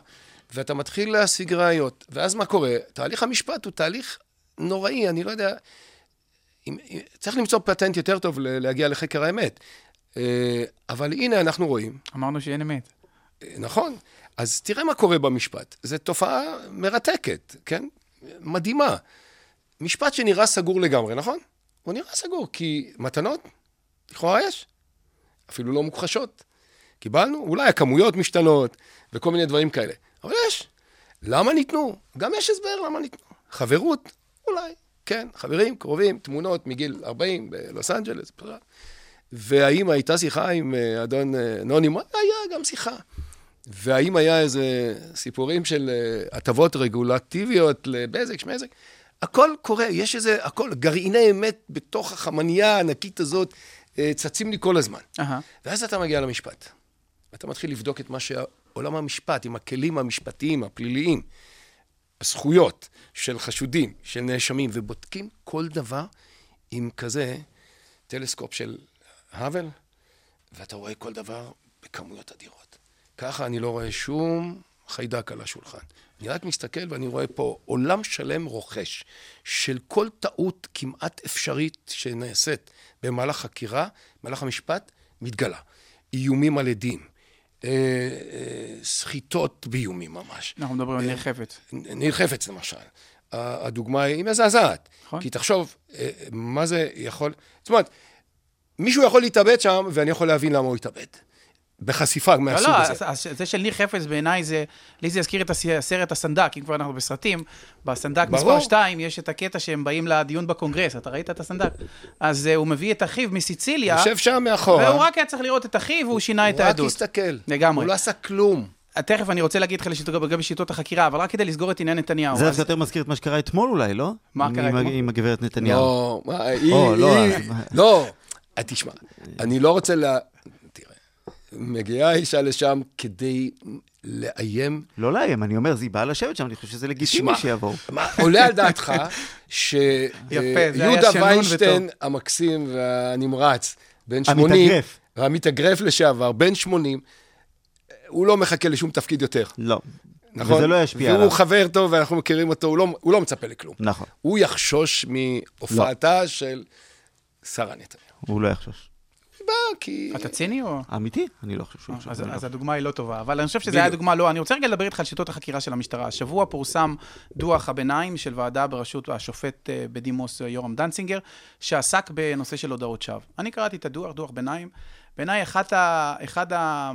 ואתה מתחיל להשיג ראיות. ואז מה קורה? תהליך המשפט הוא תהליך נוראי, אני לא יודע... אם, אם, צריך למצוא פטנט יותר טוב להגיע לחקר האמת. אה, אבל הנה, אנחנו רואים, אמרנו שאין אמת. אה, נכון? אז תראה מה קורה במשפט. זו תופעה מרתקת, כן? מדהימה. משפט שנראה סגור לגמרי, נכון? הוא נראה סגור, כי מתנות, לכאורה יש. אפילו לא מוכחשות. קיבלנו, אולי הכמויות משתנות וכל מיני דברים כאלה. אבל יש. למה ניתנו? גם יש הסבר למה ניתנו. חברות, אולי, כן. חברים, קרובים, תמונות מגיל 40 בלוס אנג'לס. והאם הייתה שיחה עם אה, אדון אה, נוני מון? היה גם שיחה. והאם היה איזה סיפורים של אה, הטבות רגולטיביות לבזק, שמזק? הכל קורה, יש איזה, הכל, גרעיני אמת בתוך החמנייה הענקית הזאת אה, צצים לי כל הזמן. אהה. ואז אתה מגיע למשפט. אתה מתחיל לבדוק את מה שעולם המשפט, עם הכלים המשפטיים, הפליליים, הזכויות של חשודים, של נאשמים, ובודקים כל דבר עם כזה טלסקופ של האבל, ואתה רואה כל דבר בכמויות אדירות. ככה אני לא רואה שום חיידק על השולחן. אני רק מסתכל ואני רואה פה עולם שלם רוכש של כל טעות כמעט אפשרית שנעשית במהלך חקירה, במהלך המשפט, מתגלה. איומים על עדים, אה, אה, סחיטות באיומים ממש. אנחנו מדברים על אה, ניר חפץ. ניר חפץ למשל. הדוגמה היא מזעזעת. נכון. כי תחשוב, אה, מה זה יכול... זאת אומרת, מישהו יכול להתאבד שם, ואני יכול להבין למה הוא התאבד. בחשיפה לא, מהסוג לא, הזה. אז- אז זה של ניר חפץ בעיניי זה, לי זה יזכיר את הס- הסרט הסנדק, אם כבר אנחנו בסרטים, בסנדק ברור. מספר 2 יש את הקטע שהם באים לדיון בקונגרס, אתה ראית את הסנדק? אז אה, הוא מביא את אחיו מסיציליה, יושב שם מאחורה. והוא רק היה צריך לראות את אחיו והוא שינה את הוא רק העדות. הסתכל. לגמרי. הוא לא עשה כלום. תכף אני רוצה להגיד לך לשיטות- לגבי שיטות החקירה, אבל רק כדי לסגור את עניין נתניהו. זה אז- יותר מזכיר את מה שקרה אתמול אולי, לא? מה קרה אתמול? עם הגברת נתניהו. לא, מה, היא... או, לא, היא- אה, לא, אה, תשמע, אני לא רוצה מגיעה אישה לשם כדי לאיים לא לאיים, אני אומר, היא באה לשבת שם, אני חושב שזה לגיטימי שיבואו. מה, עולה על דעתך שיהודה שנון ויינשטיין המקסים והנמרץ, בן 80, המתאגרף. לשעבר, בן 80, הוא לא מחכה לשום תפקיד יותר, לא. נכון? וזה לא ישפיע עליו. והוא חבר טוב ואנחנו מכירים אותו, הוא לא, הוא לא מצפה לכלום. נכון, הוא יחשוש מהופעתה של שרה נתניהו. הוא לא יחשוש. הסיבה, כי... אתה ציני או... אמיתי, אני לא חושב שהוא... אז, עכשיו- אז הדוגמה היא לא טובה, אבל אני חושב שזו. הייתה דוגמה לא. אני רוצה רגע לדבר איתך על שיטות החקירה של המשטרה. השבוע פורסם דוח הביניים של ועדה בראשות השופט אה, בדימוס אה, יורם דנצינגר, שעסק בנושא של הודעות שווא. אני קראתי את הדוח, דוח ביניים. בעיניי אחד, ה, אחד ה,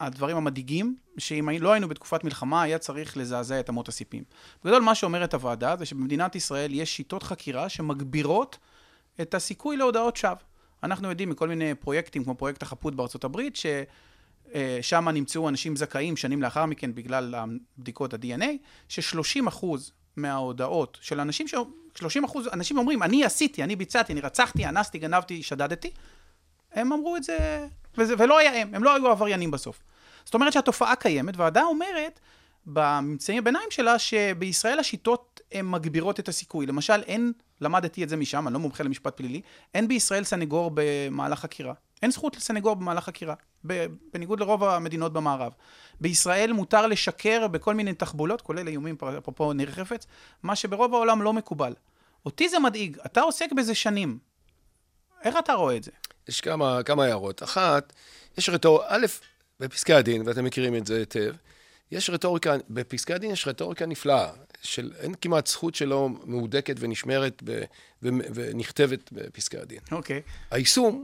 הדברים המדאיגים, שאם לא היינו בתקופת מלחמה, היה צריך לזעזע את אמות הסיפים. בגדול, מה שאומרת הוועדה זה שבמדינת ישראל יש שיטות חקירה שמגבירות את הסיכוי להודעות שווא. אנחנו יודעים מכל מיני פרויקטים, כמו פרויקט החפות בארצות הברית, ששם נמצאו אנשים זכאים שנים לאחר מכן בגלל בדיקות ה-DNA, ש-30 אחוז מההודעות של אנשים, ש... 30 אחוז, אנשים אומרים, אני עשיתי, אני ביצעתי, אני רצחתי, אנסתי, גנבתי, שדדתי, הם אמרו את זה, וזה, ולא היה הם, הם לא היו עבריינים בסוף. זאת אומרת שהתופעה קיימת, והוועדה אומרת, בממצאים הביניים שלה, שבישראל השיטות הן מגבירות את הסיכוי. למשל, אין, למדתי את זה משם, אני לא מומחה למשפט פלילי, אין בישראל סנגור במהלך חקירה. אין זכות לסנגור במהלך חקירה, בניגוד לרוב המדינות במערב. בישראל מותר לשקר בכל מיני תחבולות, כולל איומים, אפרופו ניר חפץ, מה שברוב העולם לא מקובל. אותי זה מדאיג, אתה עוסק בזה שנים. איך אתה רואה את זה? יש כמה, כמה הערות. אחת, יש רטוריקה, א', בפסקי הדין, ואתם מכירים את זה היטב, יש רטוריקה, בפסקי הדין יש רטוריקה נפלאה, של אין כמעט זכות שלא מהודקת ונשמרת ב, ו, ונכתבת בפסקי הדין. אוקיי. היישום,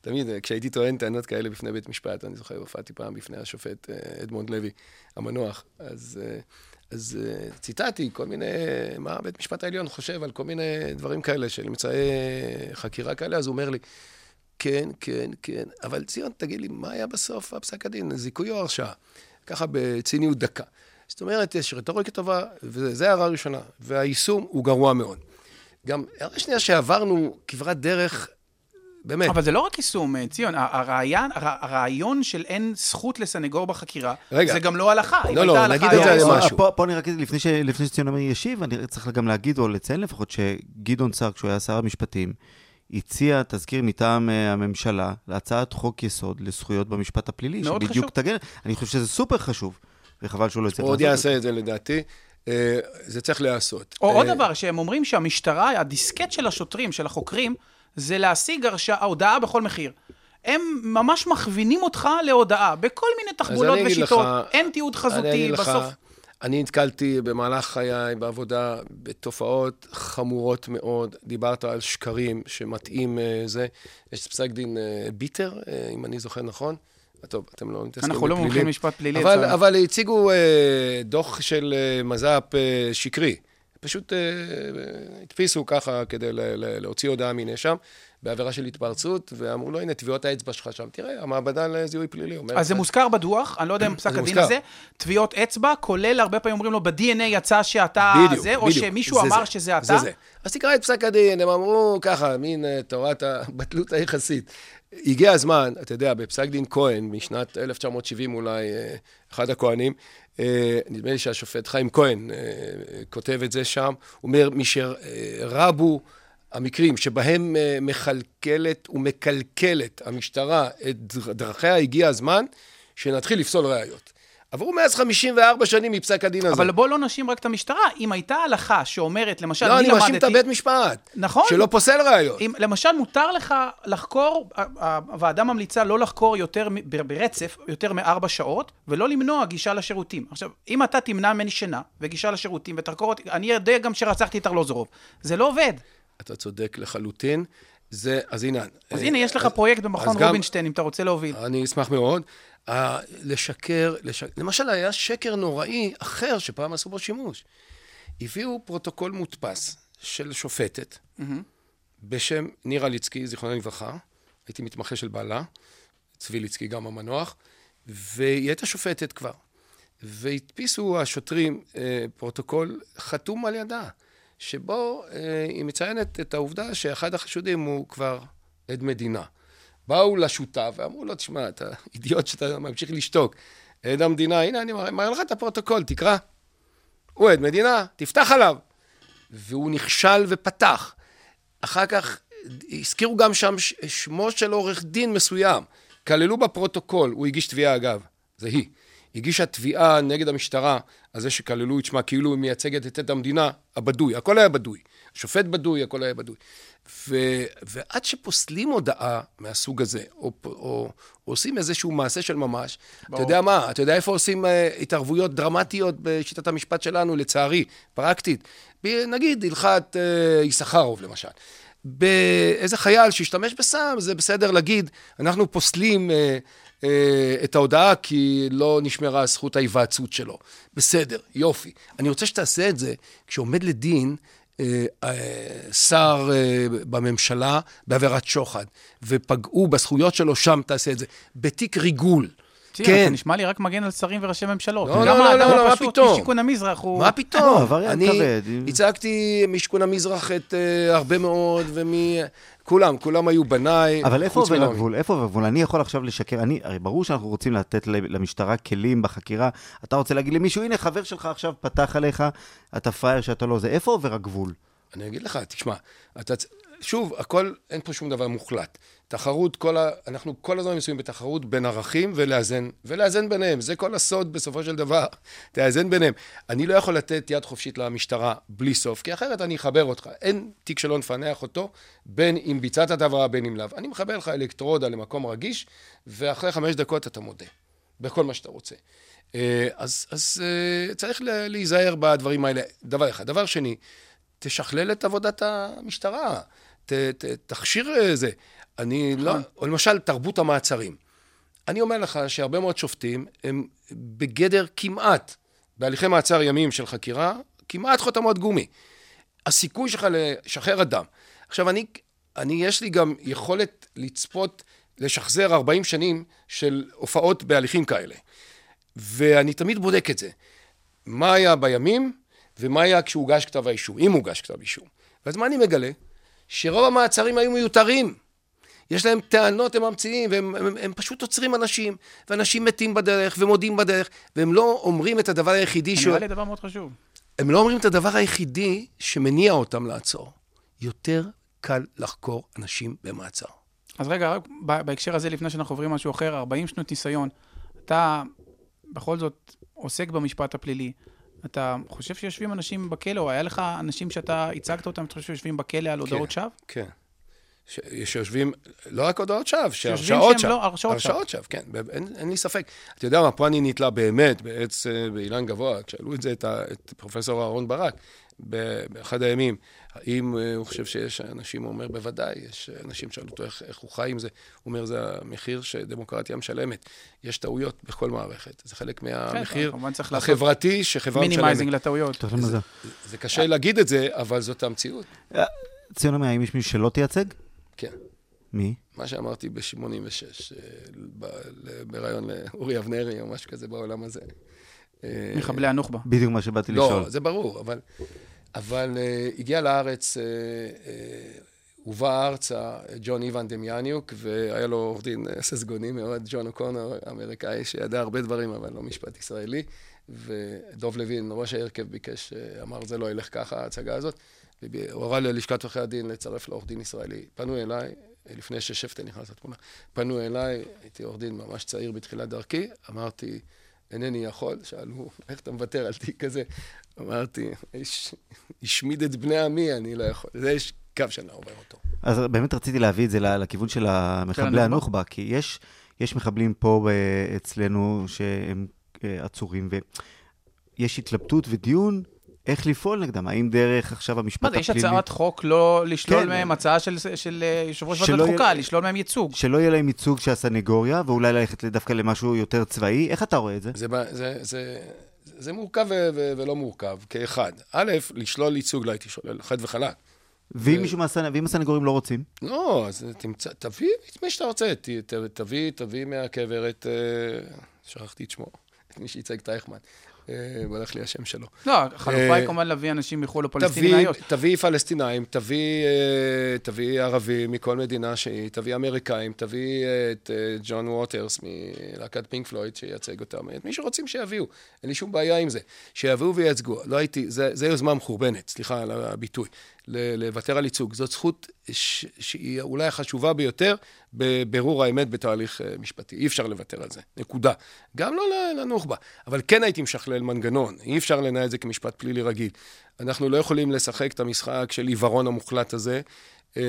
תמיד, כשהייתי טוען טענות כאלה בפני בית משפט, אני זוכר, הופעתי פעם בפני השופט אה, אדמונד לוי המנוח, אז, אה, אז אה, ציטטתי כל מיני, מה בית משפט העליון חושב על כל מיני דברים כאלה, של אמצעי חקירה כאלה, אז הוא אומר לי, כן, כן, כן, אבל ציון, תגיד לי, מה היה בסוף הפסק הדין, זיכוי או הרשעה? ככה בציניות דקה. זאת אומרת, יש רטוריקה טובה, וזו הערה ראשונה, והיישום הוא גרוע מאוד. גם הערה שנייה שעברנו כברת דרך, באמת, אבל זה לא רק יישום, אה, ציון, הרעיון, הר- הרעיון של אין זכות לסנגור בחקירה, רגע. זה גם לא הלכה. לא, לא, הלכה, נגיד את זה איסור. משהו. פה, פה אני רק, לפני, ש, לפני שציון אמיר ישיב, אני צריך גם להגיד או לציין לפחות שגדעון סער, כשהוא היה שר המשפטים, הציע תזכיר מטעם אה, הממשלה להצעת חוק יסוד לזכויות במשפט הפלילי, מאוד שבדיוק. תגן, אני חושב שזה סופר חשוב, וחבל שהוא לא הוא עוד לעשות את יעשה את זה לדעתי. אה, זה צריך להיעשות. או עוד אה, דבר, שהם אומרים שהמשטרה, הדיסקט של השוטרים, של החוקרים, זה להשיג הרשעה, ההודעה בכל מחיר. הם ממש מכווינים אותך להודעה, בכל מיני תחבולות ושיטות. לך- אין תיעוד חזותי, לך, בסוף... אני נתקלתי במהלך חיי בעבודה בתופעות חמורות מאוד. דיברת על שקרים שמטעים אה, זה. יש פסק דין אה, ביטר, אה, אם אני זוכר נכון. טוב, אתם לא מתעסקים אנחנו לא בפלילים. מומחים למשפט פלילי אבל, אצלנו. אבל הציגו אה, דוח של אה, מז"פ אה, שקרי. פשוט אה, הדפיסו ככה כדי ל- ל- להוציא הודעה מנאשם בעבירה של התפרצות, ואמרו לו, הנה, טביעות האצבע שלך שם. תראה, המעבדה לזיהוי פלילי אומרת... אז זה מוזכר בדוח, אני לא יודע אם פסק הדין. הזה, טביעות אצבע, כולל הרבה פעמים אומרים לו, ב-DNA יצא שאתה בדיוק, זה, או בדיוק. שמישהו זה אמר זה. שזה אתה. זה זה. אז תקרא את פסק הדין, הם אמרו ככה, מין אה, תורת הבטלות היחסית. הגיע הזמן, אתה יודע, בפסק דין כהן, משנת 1970 אולי, אה, אחד הכהנים, אה, נדמה לי שהשופט חיים כהן כותב את זה שם, הוא אומר, משרבו המקרים שבהם אה, מכלכלת ומקלקלת המשטרה את דר- דרכיה, הגיע הזמן שנתחיל לפסול ראיות. עברו מאז 54 שנים מפסק הדין הזה. אבל בוא לא נאשים רק את המשטרה. אם הייתה הלכה שאומרת, למשל, לא, אני אני מאשים למדתי... את הבית משפט. נכון. שלא פוסל ראיות. אם, למשל, מותר לך לחקור, הוועדה ממליצה לא לחקור יותר, ברצף, יותר מארבע שעות, ולא למנוע גישה לשירותים. עכשיו, אם אתה תמנע ממני שינה וגישה לשירותים ותחקור אותי, אני יודע גם שרצחתי את ארלוזורוב. זה לא עובד. אתה צודק לחלוטין. זה, אז הנה. אז אה, הנה, יש לך אז- פרויקט במכון אז גם- רובינשטיין, אם אתה רוצה להוביל. אני אשמח מאוד. אה, לשקר, לשקר, למשל היה שקר נוראי אחר שפעם עשו בו שימוש. הביאו פרוטוקול מודפס של שופטת בשם נירה לידסקי, זיכרונה לברכה, הייתי מתמחה של בעלה, צבי לידסקי גם המנוח, והיא הייתה שופטת כבר. והדפיסו השוטרים אה, פרוטוקול חתום על ידה, שבו אה, היא מציינת את העובדה שאחד החשודים הוא כבר עד מדינה. באו לשותף ואמרו לו, תשמע, אתה אידיוט שאתה ממשיך לשתוק. עד המדינה, הנה, אני מראה לך את הפרוטוקול, תקרא. הוא עד מדינה, תפתח עליו. והוא נכשל ופתח. אחר כך הזכירו גם שם שמו של עורך דין מסוים. כללו בפרוטוקול, הוא הגיש תביעה אגב, זה היא. הגישה תביעה נגד המשטרה על זה שכללו את שמה כאילו היא מייצגת את עד המדינה, הבדוי, הכל היה בדוי. שופט בדוי, הכל היה בדוי. ו, ועד שפוסלים הודעה מהסוג הזה, או, או, או עושים איזשהו מעשה של ממש, אתה יודע מה, אתה יודע איפה עושים uh, התערבויות דרמטיות בשיטת המשפט שלנו, לצערי, פרקטית? ב- נגיד הלכת uh, יששכרוב, למשל. באיזה חייל שהשתמש בסם, זה בסדר להגיד, אנחנו פוסלים... אה, את ההודעה כי לא נשמרה זכות ההיוועצות שלו. בסדר, יופי. אני רוצה שתעשה את זה כשעומד לדין אה, אה, שר אה, בממשלה בעבירת שוחד, ופגעו בזכויות שלו, שם תעשה את זה. בתיק ריגול. תראה, כן. אתה נשמע לי רק מגן על שרים וראשי ממשלות. לא, לא, לא, לא, מה פתאום? משיכון המזרח הוא... מה לא, פתאום? אני. הצגתי משכון המזרח את אה, הרבה מאוד, ומ... כולם, כולם היו בניי. אבל איפה עובר. הגבול? איפה עובר הגבול? אני יכול עכשיו לשקר, אני, הרי ברור שאנחנו רוצים לתת ל- למשטרה כלים בחקירה. אתה רוצה להגיד למישהו, הנה, חבר שלך עכשיו פתח עליך, אתה פראייר שאתה לא זה. איפה עובר הגבול? אני אגיד לך, תשמע, אתה, שוב, הכל, אין פה שום דבר מוחלט. תחרות, כל ה, אנחנו כל הזמן מסוימים בתחרות בין ערכים ולאזן, ולאזן ביניהם. זה כל הסוד בסופו של דבר, תאזן ביניהם. אני לא יכול לתת יד חופשית למשטרה בלי סוף, כי אחרת אני אחבר אותך. אין תיק שלא נפענח אותו, בין אם ביצעת את העבירה, בין אם לאו. אני מחבר לך אלקטרודה למקום רגיש, ואחרי חמש דקות אתה מודה, בכל מה שאתה רוצה. אה, אז, אז אה, צריך להיזהר בדברים האלה. דבר אחד. דבר שני, תשכלל את עבודת המשטרה, ת, ת, תכשיר אה, זה. אני לא, או למשל, תרבות המעצרים. אני אומר לך שהרבה מאוד שופטים הם בגדר כמעט, בהליכי מעצר ימים של חקירה, כמעט חותמות גומי. הסיכוי שלך לשחרר אדם. עכשיו, אני, אני, יש לי גם יכולת לצפות, לשחזר 40 שנים של הופעות בהליכים כאלה. ואני תמיד בודק את זה. מה היה בימים, ומה היה כשהוגש כתב האישום, אם הוגש כתב אישום. ואז מה אני מגלה? שרוב המעצרים היו מיותרים. יש להם טענות, הם ממציאים, והם הם, הם פשוט עוצרים אנשים, ואנשים מתים בדרך, ומודים בדרך, והם לא אומרים את הדבר היחידי ש... נראה לי דבר מאוד חשוב. הם לא אומרים את הדבר היחידי שמניע אותם לעצור. יותר קל לחקור אנשים במעצר. אז רגע, רק בהקשר הזה, לפני שאנחנו עוברים משהו אחר, 40 שנות ניסיון, אתה בכל זאת עוסק במשפט הפלילי. אתה חושב שיושבים אנשים בכלא, או היה לך אנשים שאתה הצגת אותם, אתה חושב שיושבים בכלא על הודעות שווא? כן. ש- שיושבים, לא רק הודעות שווא, שהרשעות שווא. לא- הרשעות שווא. הרשעות שווא, כן, ב- אין, אין לי ספק. אתה יודע מה, פה אני נתלה באמת בעץ אה, באילן גבוה, כשאלו את זה את, ה, את פרופסור אהרן ברק ב- באחד הימים, האם אה, הוא חושב שיש אנשים, הוא אומר, בוודאי, יש אנשים שאלו אותו איך, איך הוא חי עם זה, הוא אומר, זה המחיר שדמוקרטיה משלמת. יש טעויות בכל מערכת, זה חלק מהמחיר לעשות החברתי שחברה minimizing משלמת. לטעויות. אתה יודע מה זה? זה קשה להגיד את זה, אבל זאת המציאות. ציון אמיר, האם יש מישהו שלא תייצג? כן. מי? מה שאמרתי ב-86, בריאיון לאורי אבנרי או משהו כזה בעולם הזה. אה, מחבלי הנוח'בה. בדיוק מה שבאתי לשאול. לא, זה ברור, אבל, אבל אה, הגיע לארץ, אה, אה, הובא ארצה ג'ון איוון דמיאניוק, והיה לו עורך דין אה, ססגוני מאוד, ג'ון אוקונור, אמריקאי שידע הרבה דברים, אבל לא משפט ישראלי. ודוב לוין, ראש ההרכב, ביקש, אה, אמר, זה לא ילך ככה, ההצגה הזאת. הוא הורה ללשכת עורכי הדין לצרף לעורך דין ישראלי. פנו אליי, לפני ששפטן נכנס לתמונה, פנו אליי, הייתי עורך דין ממש צעיר בתחילת דרכי, אמרתי, אינני יכול, שאלו, איך אתה מוותר על תיק כזה? אמרתי, "הש- השמיד את בני עמי, אני לא יכול. זה יש קו שאני לא עובר אותו. אז באמת רציתי להביא את זה לכיוון של מחבלי הנוח'בה. הנוח'בה, כי יש, יש מחבלים פה ב- אצלנו שהם אה, עצורים, ויש התלבטות ודיון איך לפעול נגדם, האם דרך עכשיו המשפט מה זה, יש הפלילי... הצעת חוק לא לשלול כן. מהם, הצעה של- של אה, יושב ראש ועדת יהיה- חוקה, לשלול מהם ייצוג. שלא יהיה להם ייצוג של הסנגוריה, ואולי ללכת דווקא למשהו יותר צבאי. איך אתה רואה את זה? זה, ב- זה, זה, זה מורכב ו- ו- ולא מורכב, כאחד. א', לשלול ייצוג לא הייתי שולל, חד וחלק. ואם מישהו מהסנ... ואם הסנגורים לא רוצים? לא, אז תמצא, תביא את מי שאתה רוצה. ת, ת, תביא, תביא מהקבר את... אה, שכחתי את שמו, את מי שייצג את אייכמן. אה, הלך לי השם שלו. לא, החלופה אה, היא כמובן להביא אנשים מחו"ל או פלסטינאיות. תביא פלסטינאים, תביא, אה, תביא ערבים מכל מדינה שהיא, תביא אמריקאים, תביא אה, את אה, ג'ון ווטרס מלהקת פינק פלויד שייצג אותם, את מי שרוצים שיביאו, אין לי שום בעיה עם זה. שיביאו וייצגו. לא הייתי, זה, זה יוזמה מחורבנת, סליחה על הביטוי, לוותר על ייצוג. זאת זכות שהיא אולי החשובה ביותר בבירור האמת בתהליך אה, משפטי. אי אפשר לוותר על זה, נקודה. גם לא ל- לנוח'בה. אבל כן הייתי משכלל מנגנון, אי אפשר לנהל את זה כמשפט פלילי רגיל. אנחנו לא יכולים לשחק את המשחק של עיוורון המוחלט הזה, אה,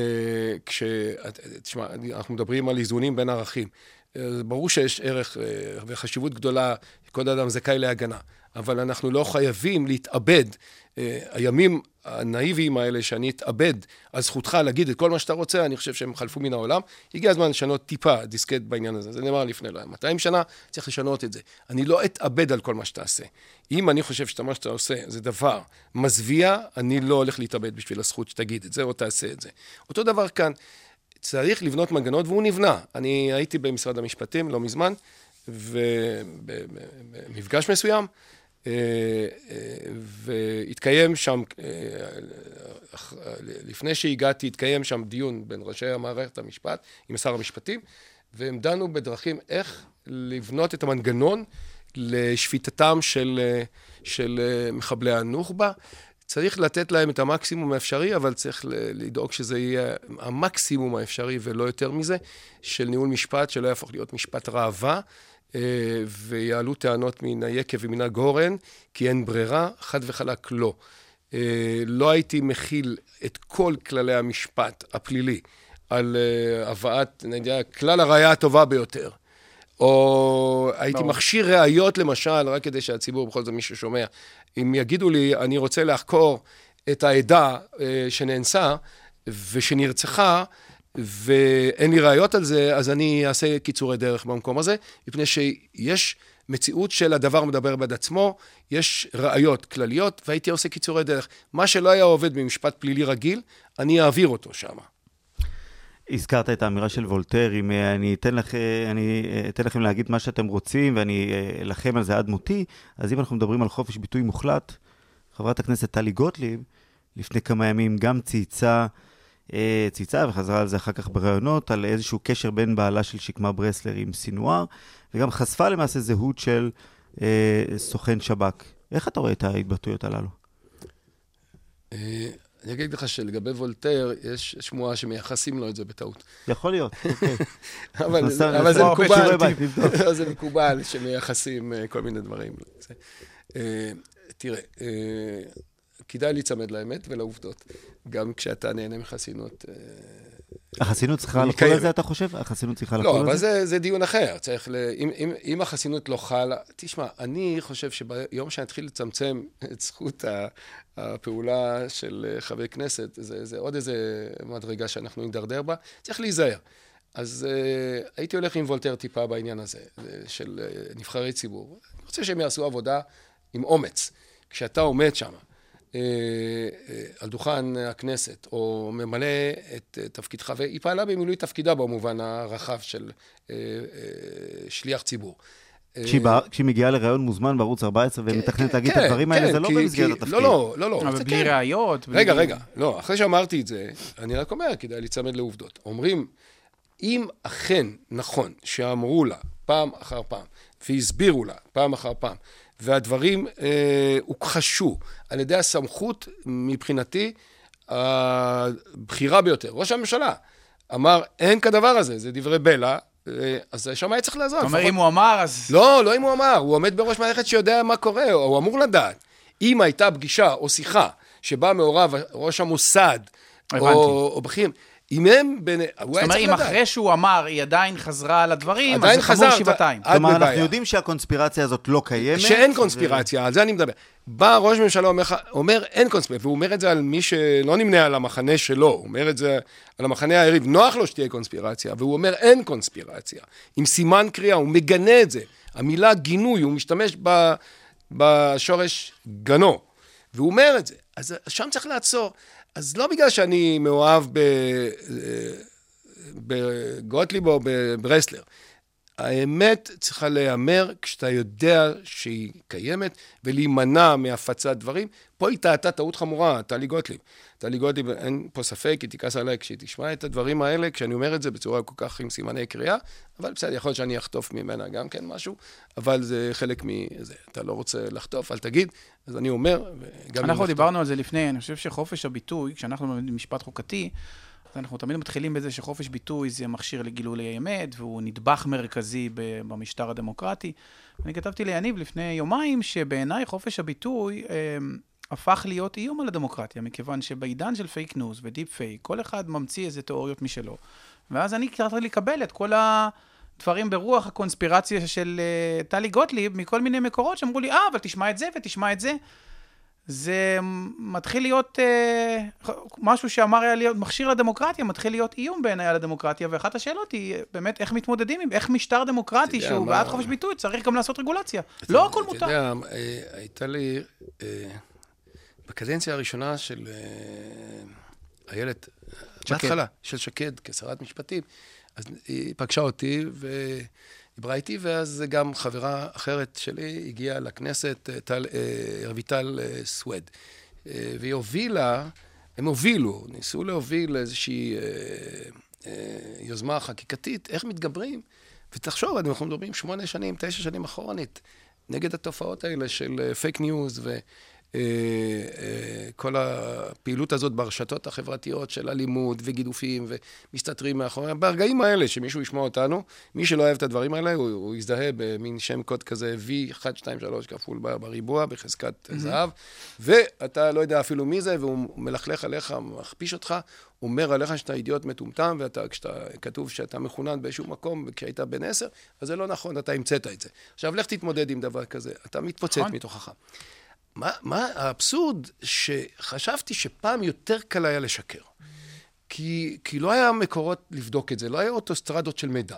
כש... תשמע, אנחנו מדברים על איזונים בין ערכים. אה, ברור שיש ערך וחשיבות גדולה, כל אדם זכאי להגנה, אבל אנחנו לא חייבים להתאבד. הימים הנאיביים האלה, שאני אתאבד על זכותך להגיד את כל מה שאתה רוצה, אני חושב שהם חלפו מן העולם. הגיע הזמן לשנות טיפה דיסקט בעניין הזה. זה נאמר לפני לא 200 שנה, צריך לשנות את זה. אני לא אתאבד על כל מה שאתה עושה. אם אני חושב שמה שאתה עושה זה דבר מזוויע, אני לא הולך להתאבד בשביל הזכות שתגיד את זה או תעשה את זה. אותו דבר כאן. צריך לבנות מנגנון, והוא נבנה. אני הייתי במשרד המשפטים לא מזמן, ובמפגש מסוים, והתקיים שם, אה, לפני שהגעתי, התקיים שם דיון בין ראשי המערכת המשפט עם שר המשפטים, והם דנו בדרכים איך לבנות את המנגנון לשפיטתם של, של מחבלי הנוח'בה. צריך לתת להם את המקסימום האפשרי, אבל צריך לדאוג שזה יהיה המקסימום האפשרי ולא יותר מזה, של ניהול משפט שלא יהפוך להיות משפט ראווה, אה, ויעלו טענות מן היקב ומן הגורן, כי אין ברירה, חד וחלק לא. אה, לא הייתי מכיל את כל כללי המשפט הפלילי על אה, הבאת, יודע, כלל הראייה הטובה ביותר. או הייתי ברור. מכשיר ראיות, למשל, רק כדי שהציבור, בכל זאת מי ששומע, אם יגידו לי, אני רוצה לחקור את העדה אה, שנאנסה ושנרצחה, ואין לי ראיות על זה, אז אני אעשה קיצורי דרך במקום הזה, מפני שיש מציאות של הדבר מדבר בעד עצמו, יש ראיות כלליות, והייתי עושה קיצורי דרך. מה שלא היה עובד במשפט פלילי רגיל, אני אעביר אותו שם. הזכרת את האמירה של וולטר, אם אה, אני אתן, לכ... אני אה, אתן לכם להגיד מה שאתם רוצים ואני אה, אלחם על זה עד מותי, אז אם אנחנו מדברים על חופש ביטוי מוחלט, חברת הכנסת טלי גוטליב, לפני כמה ימים גם צייצה, אה, צייצה וחזרה על זה אחר כך בראיונות, על איזשהו קשר בין בעלה של שקמה ברסלר עם סינואר, וגם חשפה למעשה זהות של אה, סוכן שב"כ. איך אתה רואה את ההתבטאויות הללו? אה, אני אגיד לך שלגבי וולטר, יש שמועה שמייחסים לו את זה בטעות. יכול להיות, אוקיי. אבל, זה מקובל, זה מקובל שמייחסים אה, כל מיני דברים. אה, תראה, אה, כדאי להיצמד לאמת ולעובדות. גם כשאתה נהנה מחסינות. אה, החסינות צריכה היא לחול על קיימת. זה, אתה חושב? החסינות צריכה לחול לא, על אבל זה? זה, דיון אחר. צריך ל... אם, אם, אם החסינות לא חלה... תשמע, אני חושב שביום שאני אתחיל לצמצם את זכות הפעולה של אה, חברי כנסת, זה, זה עוד איזה מדרגה שאנחנו נידרדר בה, צריך להיזהר. אז uh, הייתי הולך עם וולטר טיפה בעניין הזה, של uh, נבחרי ציבור. אני רוצה שהם יעשו עבודה עם אומץ. כשאתה עומד שם, על דוכן הכנסת, או ממלא את אה, תפקידך, והיא פעלה במילוי תפקידה במובן הרחב של אה, אה, שליח ציבור. אה, כשהיא בא- כשהיא מגיעה לראיון מוזמן בערוץ 14 ומתכננת להגיד את כן, הדברים האלה, כן, זה לא כי- במסגרת כי- התפקיד. לא, לא, לא, לא. אבל זה בלי כן. ראיות. בלי- רגע, רגע, לא, אחרי שאמרתי את זה, אני רק אומר, כדאי להיצמד לעובדות. אומרים, אם אכן נכון שאמרו לה פעם אחר פעם, והסבירו לה פעם אחר פעם, והדברים אה, הוכחשו על ידי הסמכות, מבחינתי, הבכירה ביותר, ראש הממשלה, אמר, אין כדבר הזה, זה דברי בלע, אה, אז שם היה צריך לעזור. אתה אומר, לפחות- אם הוא אמר, אז... לא, לא אם הוא אמר, הוא עומד בראש מערכת שיודע מה קורה, הוא אמור לדעת. אם הייתה פגישה או שיחה שבה מעורב ראש המוסד, הבנתי. או, או בכיר, אם הם, בין... זאת אומרת, אם. אחרי שהוא אמר, היא עדיין חזרה על הדברים, אז זה חמור. שבעתיים. כלומר, אנחנו. יודעים שהקונספירציה הזאת לא קיימת. שאין ו- קונספירציה, על זה אני מדבר. בא ראש ממשלה אומר, אין קונספירציה, והוא אומר את זה על מי שלא נמנה על המחנה שלו, הוא אומר את זה על המחנה היריב, נוח לו שתהיה קונספירציה, והוא אומר אין קונספירציה, עם סימן קריאה, הוא מגנה את זה. המילה גינוי, הוא משתמש ב, בשורש גנו, והוא אומר את זה. אז שם צריך לעצור. אז לא בגלל שאני מאוהב ב... בגוטליב או בברסלר. האמת צריכה להיאמר כשאתה יודע שהיא קיימת, ולהימנע מהפצת דברים. פה היא טעתה טעות חמורה, טלי גוטליב. טלי גוטליב, אין פה ספק, היא תכעס עליי כשהיא תשמע את הדברים האלה, כשאני אומר את זה בצורה כל כך עם סימני קריאה, אבל בסדר, יכול להיות שאני אחטוף ממנה גם כן משהו, אבל זה חלק מזה. אתה לא רוצה לחטוף, אל תגיד. אז אני אומר, אם אנחנו דיברנו על זה לפני, אני חושב שחופש הביטוי, כשאנחנו במשפט חוקתי, אז אנחנו תמיד מתחילים בזה שחופש ביטוי זה מכשיר לגילוי אמת, והוא נדבך מרכזי במשטר הדמוקרטי. אני כתבתי ליניב לפני יומיים, שבעיניי חופש הביטוי אה, הפך להיות איום על הדמוקרטיה, מכיוון שבעידן של fake news ו deep fake, כל אחד ממציא איזה תיאוריות משלו. ואז אני התחלתי לקבל את כל הדברים ברוח הקונספירציה של אה, טלי גוטליב, מכל מיני מקורות שאמרו לי, אה, אבל תשמע את זה ותשמע את זה. זה מתחיל להיות אה, משהו שאמר היה להיות מכשיר לדמוקרטיה, מתחיל להיות איום בעיניי על הדמוקרטיה, ואחת השאלות היא אה, באמת איך מתמודדים עם, איך משטר דמוקרטי אתה יודע שהוא מה- בעד חופש ביטוי, צריך גם לעשות רגולציה. לא הכל אתה מותר. יודע, אה, הייתה לי, בקדנציה הראשונה של איילת, בהתחלה, של שקד כשרת משפטים, אז היא פגשה אותי ודיברה איתי, ואז גם חברה אחרת שלי הגיעה לכנסת, טל, אה, רויטל אה, סויד. אה, והיא הובילה, הם הובילו, ניסו להוביל איזושהי יוזמה חקיקתית, איך מתגברים. ותחשוב, אנחנו מדברים שמונה שנים, תשע שנים אחורנית, נגד התופעות האלה של fake news וכל הפעילות הזאת ברשתות החברתיות של אלימות וגידופים ומסתתרים מאחורי, ברגעים האלה שמישהו ישמע אותנו, מי שלא אוהב את הדברים האלה, הוא, הוא יזדהה במין שם קוד כזה V123 כפול בריבוע בחזקת זהב, ואתה לא יודע אפילו מי זה, והוא מלכלך עליך, מכפיש אותך, אומר עליך שאתה אידיוט מטומטם, ואתה, כשאתה, כתוב שאתה מחונן באיזשהו מקום כשהיית בן עשר, אז זה לא נכון, אתה המצאת את זה. עכשיו, לך תתמודד עם דבר כזה, אתה מתפוצץ נכון. מתוכך. מה, מה האבסורד שחשבתי שפעם יותר קל היה לשקר. כי, כי לא היה מקורות לבדוק את זה, לא היה אוטוסטרדות של מידע.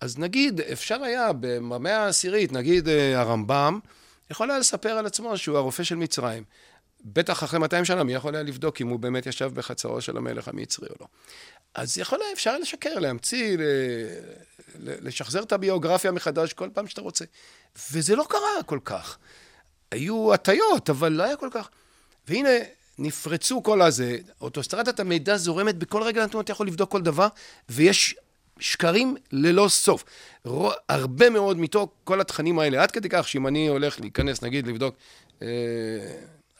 אז נגיד, אפשר היה במאה העשירית, נגיד אה, הרמב"ם, יכול היה לספר על עצמו שהוא הרופא של מצרים. בטח אחרי 200 שנה, מי יכול היה לבדוק אם הוא באמת ישב בחצרו של המלך המצרי או לא. אז יכול היה, אפשר לשקר, להמציא, ל- לשחזר את הביוגרפיה מחדש כל פעם שאתה רוצה. וזה לא קרה כל כך. היו הטיות, אבל לא היה כל כך. והנה, נפרצו כל הזה, אוטוסטרדת המידע זורמת בכל רגע נתון, אתה יכול לבדוק כל דבר, ויש שקרים ללא סוף. רו- הרבה מאוד מתוך כל התכנים האלה, עד כדי כך שאם אני הולך להיכנס, נגיד, לבדוק, אה,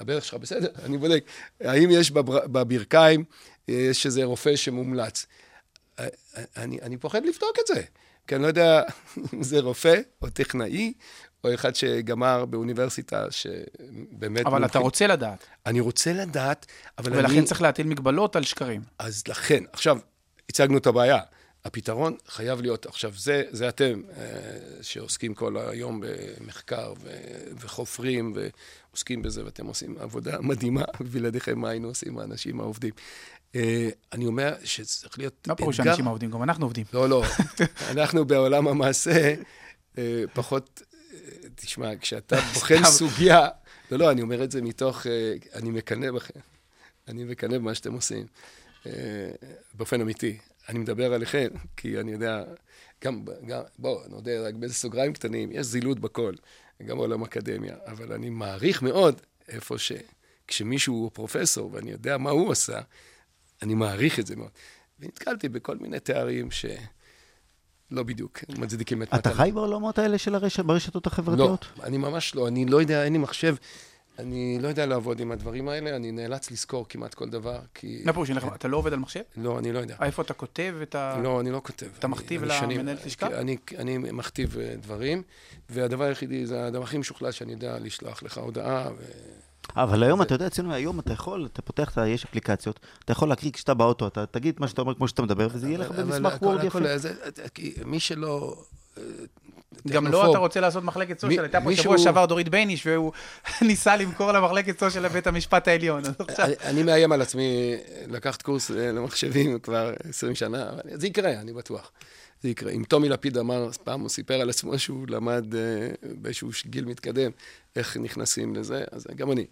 הברך שלך בסדר? אני בודק, האם יש בבר, בברכיים, אה, יש איזה רופא שמומלץ. אה, אני, אני פוחד לבדוק את זה, כי אני לא יודע אם זה רופא או טכנאי, או אחד שגמר באוניברסיטה שבאמת... אבל אתה מומחית. רוצה לדעת, אני רוצה לדעת, אבל אני... ולכן צריך להטיל מגבלות על שקרים. אז לכן, עכשיו, הצגנו את הבעיה. הפתרון חייב להיות, עכשיו, זה, זה אתם אה, שעוסקים כל היום במחקר ו, וחופרים ועוסקים בזה, ואתם עושים עבודה מדהימה, בלעדיכם מה היינו עושים האנשים העובדים. אה, אני אומר שצריך להיות לא פירוש שאנשים העובדים, גם אנחנו עובדים. לא, לא. אנחנו בעולם המעשה אה, פחות... תשמע, כשאתה בוחן. סוגיה... לא, לא, אני אומר את זה מתוך... אה, אני מקנא בכם. אני מקנא במה שאתם עושים. אה, באופן אמיתי. אני מדבר עליכם, כי אני יודע... גם, גם בואו, נודה רק באיזה סוגריים קטנים, יש זילות בכל, גם בעולם אקדמיה, אבל אני מעריך מאוד איפה ש... כשמישהו הוא פרופסור ואני יודע מה הוא עשה, אני מעריך את זה מאוד. ונתקלתי בכל מיני תארים שלא בדיוק מצדיקים את אתה מתן. חי בעולמות האלה של הרשת, ברשתות החברתיות? לא, אני ממש לא. אני לא יודע, אין לי מחשב. אני לא יודע לעבוד עם הדברים האלה, אני נאלץ לזכור כמעט כל דבר, כי... מה פירוש, לך- אתה לא עובד על מחשב? לא, אני לא יודע. איפה אתה כותב את ה... לא, אני לא כותב. אתה מכתיב למנהלת לשכה? אני, אני מכתיב אה, דברים, והדבר היחידי, זה הדבר הכי משוכלל שאני יודע לשלוח לך הודעה. ו... אבל היום, אתה יודע, אצלנו היום אתה יכול, אתה פותח, יש אפליקציות, אתה יכול להקריא כשאתה באוטו, אתה תגיד מה שאתה אומר כמו שאתה מדבר, וזה יהיה לך במסמך Word יפה. מי שלא... אה, גם לא אתה רוצה לעשות מחלקת social, הייתה פה שבוע שעבר דורית בייניש, והוא ניסה למכור למחלקת social לבית המשפט העליון. אני- מאיים על עצמי לקחת קורס אה, למחשבים כבר 20 שנה, זה יקרה, אני בטוח. זה יקרה. אם טומי לפיד אמר, פעם הוא סיפר על עצמו שהוא למד אה, באיזשהו גיל מתקדם, איך נכנסים לזה, אז גם אני.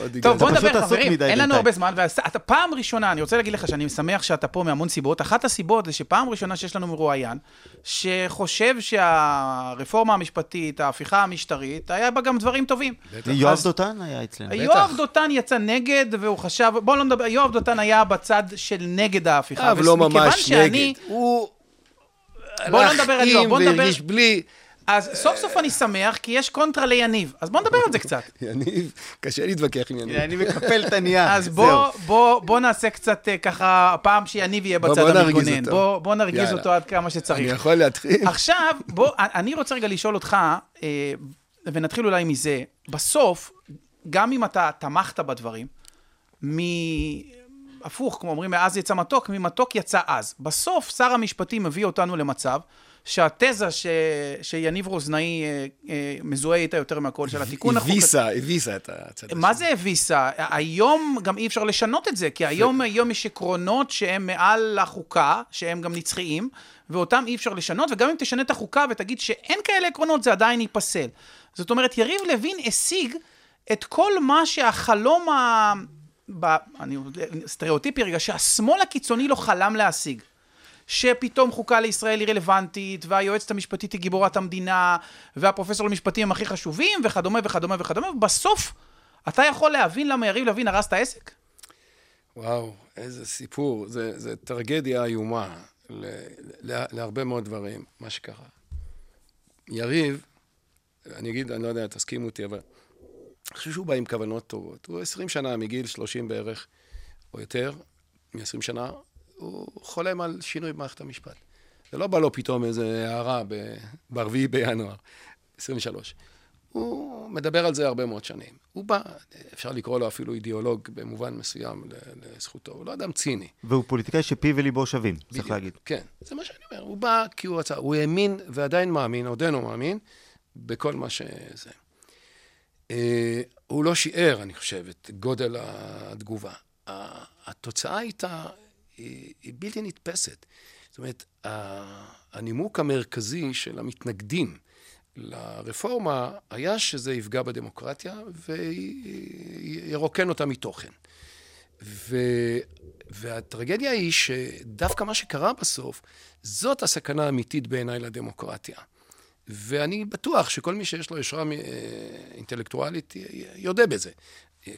עוד טוב. בוא נדבר, חברים, אין לנו. הרבה זמן, ואתה פעם ראשונה, אני רוצה להגיד לך שאני שמח שאתה פה מהמון סיבות. אחת הסיבות זה שפעם ראשונה שיש לנו מרואיין, שחושב שהרפורמה המשפטית, ההפיכה המשטרית, היה בה גם דברים טובים. יואב דותן היה אצלנו. יואב דותן יצא נגד, והוא חשב, בואו לא נדבר, יואב דותן היה בצד של נגד ההפיכה. אבל לא ממש נגד. הוא בוא לא נדבר על יואב, עם בוא נדבר- והרגיש בלי. אז סוף סוף אני שמח, כי יש קונטרה ליניב. אז בוא נדבר על זה קצת. יניב, קשה להתווכח עם יניב. אני מקפל את הנייר. אז בוא, בוא, בוא נעשה קצת אה, ככה, הפעם שיניב יהיה בצד בוא נרגיז המתגונן. אותו. בוא, בוא נרגיז יאללה. אותו עד כמה אני שצריך. יכול להתחיל? עכשיו, בוא, אני רוצה רגע לשאול אותך, אה, ונתחיל אולי מזה, בסוף, גם אם אתה תמכת בדברים, מ... הפוך, כמו אומרים, מאז יצא מתוק, ממתוק יצא אז. בסוף, שר המשפטים מביא אותנו למצב שהתזה ש... שיניב רוזנאי אה, אה, מזוהה איתה יותר מהכל, של התיקון החוקתי... הביסה, הביסה את הצד מה זה הביסה? היום גם אי אפשר לשנות את זה, כי היום, היום יש עקרונות שהם מעל החוקה, שהם גם נצחיים, ואותם אי אפשר לשנות, וגם אם תשנה את החוקה ותגיד שאין כאלה עקרונות, זה עדיין ייפסל. זאת אומרת, יריב לוין השיג את כל מה שהחלום ה... ב... אני... סטריאוטיפי רגע, שהשמאל הקיצוני לא חלם להשיג. שפתאום חוקה לישראל היא רלוונטית, והיועצת המשפטית היא גיבורת המדינה, והפרופסור למשפטים הם הכי חשובים, וכדומה וכדומה וכדומה, ובסוף אתה יכול להבין למה יריב לוין הרס את העסק? וואו, איזה סיפור. זה, זה טרגדיה איומה ל, ל, להרבה מאוד דברים, מה שקרה. יריב, אני אגיד, אני לא יודע, תסכימו אותי, אבל אני חושב שהוא בא עם כוונות טובות. הוא 20 שנה, מגיל 30 בערך, או יותר, מ-20 שנה, הוא חולם על שינוי במערכת המשפט. זה לא בא לו פתאום איזה הערה ב-4 בינואר, 23. הוא מדבר על זה הרבה מאוד שנים. הוא בא, אפשר לקרוא לו אפילו אידיאולוג במובן מסוים לזכותו, הוא לא אדם ציני. והוא פוליטיקאי שפיו וליבו שווים, צריך בדיוק. להגיד. כן, זה מה שאני אומר. הוא בא כי הוא רצה, הוא האמין ועדיין מאמין, עודנו מאמין, בכל מה שזה. אה, הוא לא שיער, אני חושב, את גודל התגובה. התוצאה הייתה, היא, היא בלתי נתפסת. זאת אומרת, הנימוק המרכזי של המתנגדים לרפורמה היה שזה יפגע בדמוקרטיה וירוקן אותה מתוכן. ו... והטרגדיה היא שדווקא מה שקרה בסוף, זאת הסכנה האמיתית בעיניי לדמוקרטיה. ואני בטוח שכל מי שיש לו יושרה אה, אינטלקטואלית יודה בזה.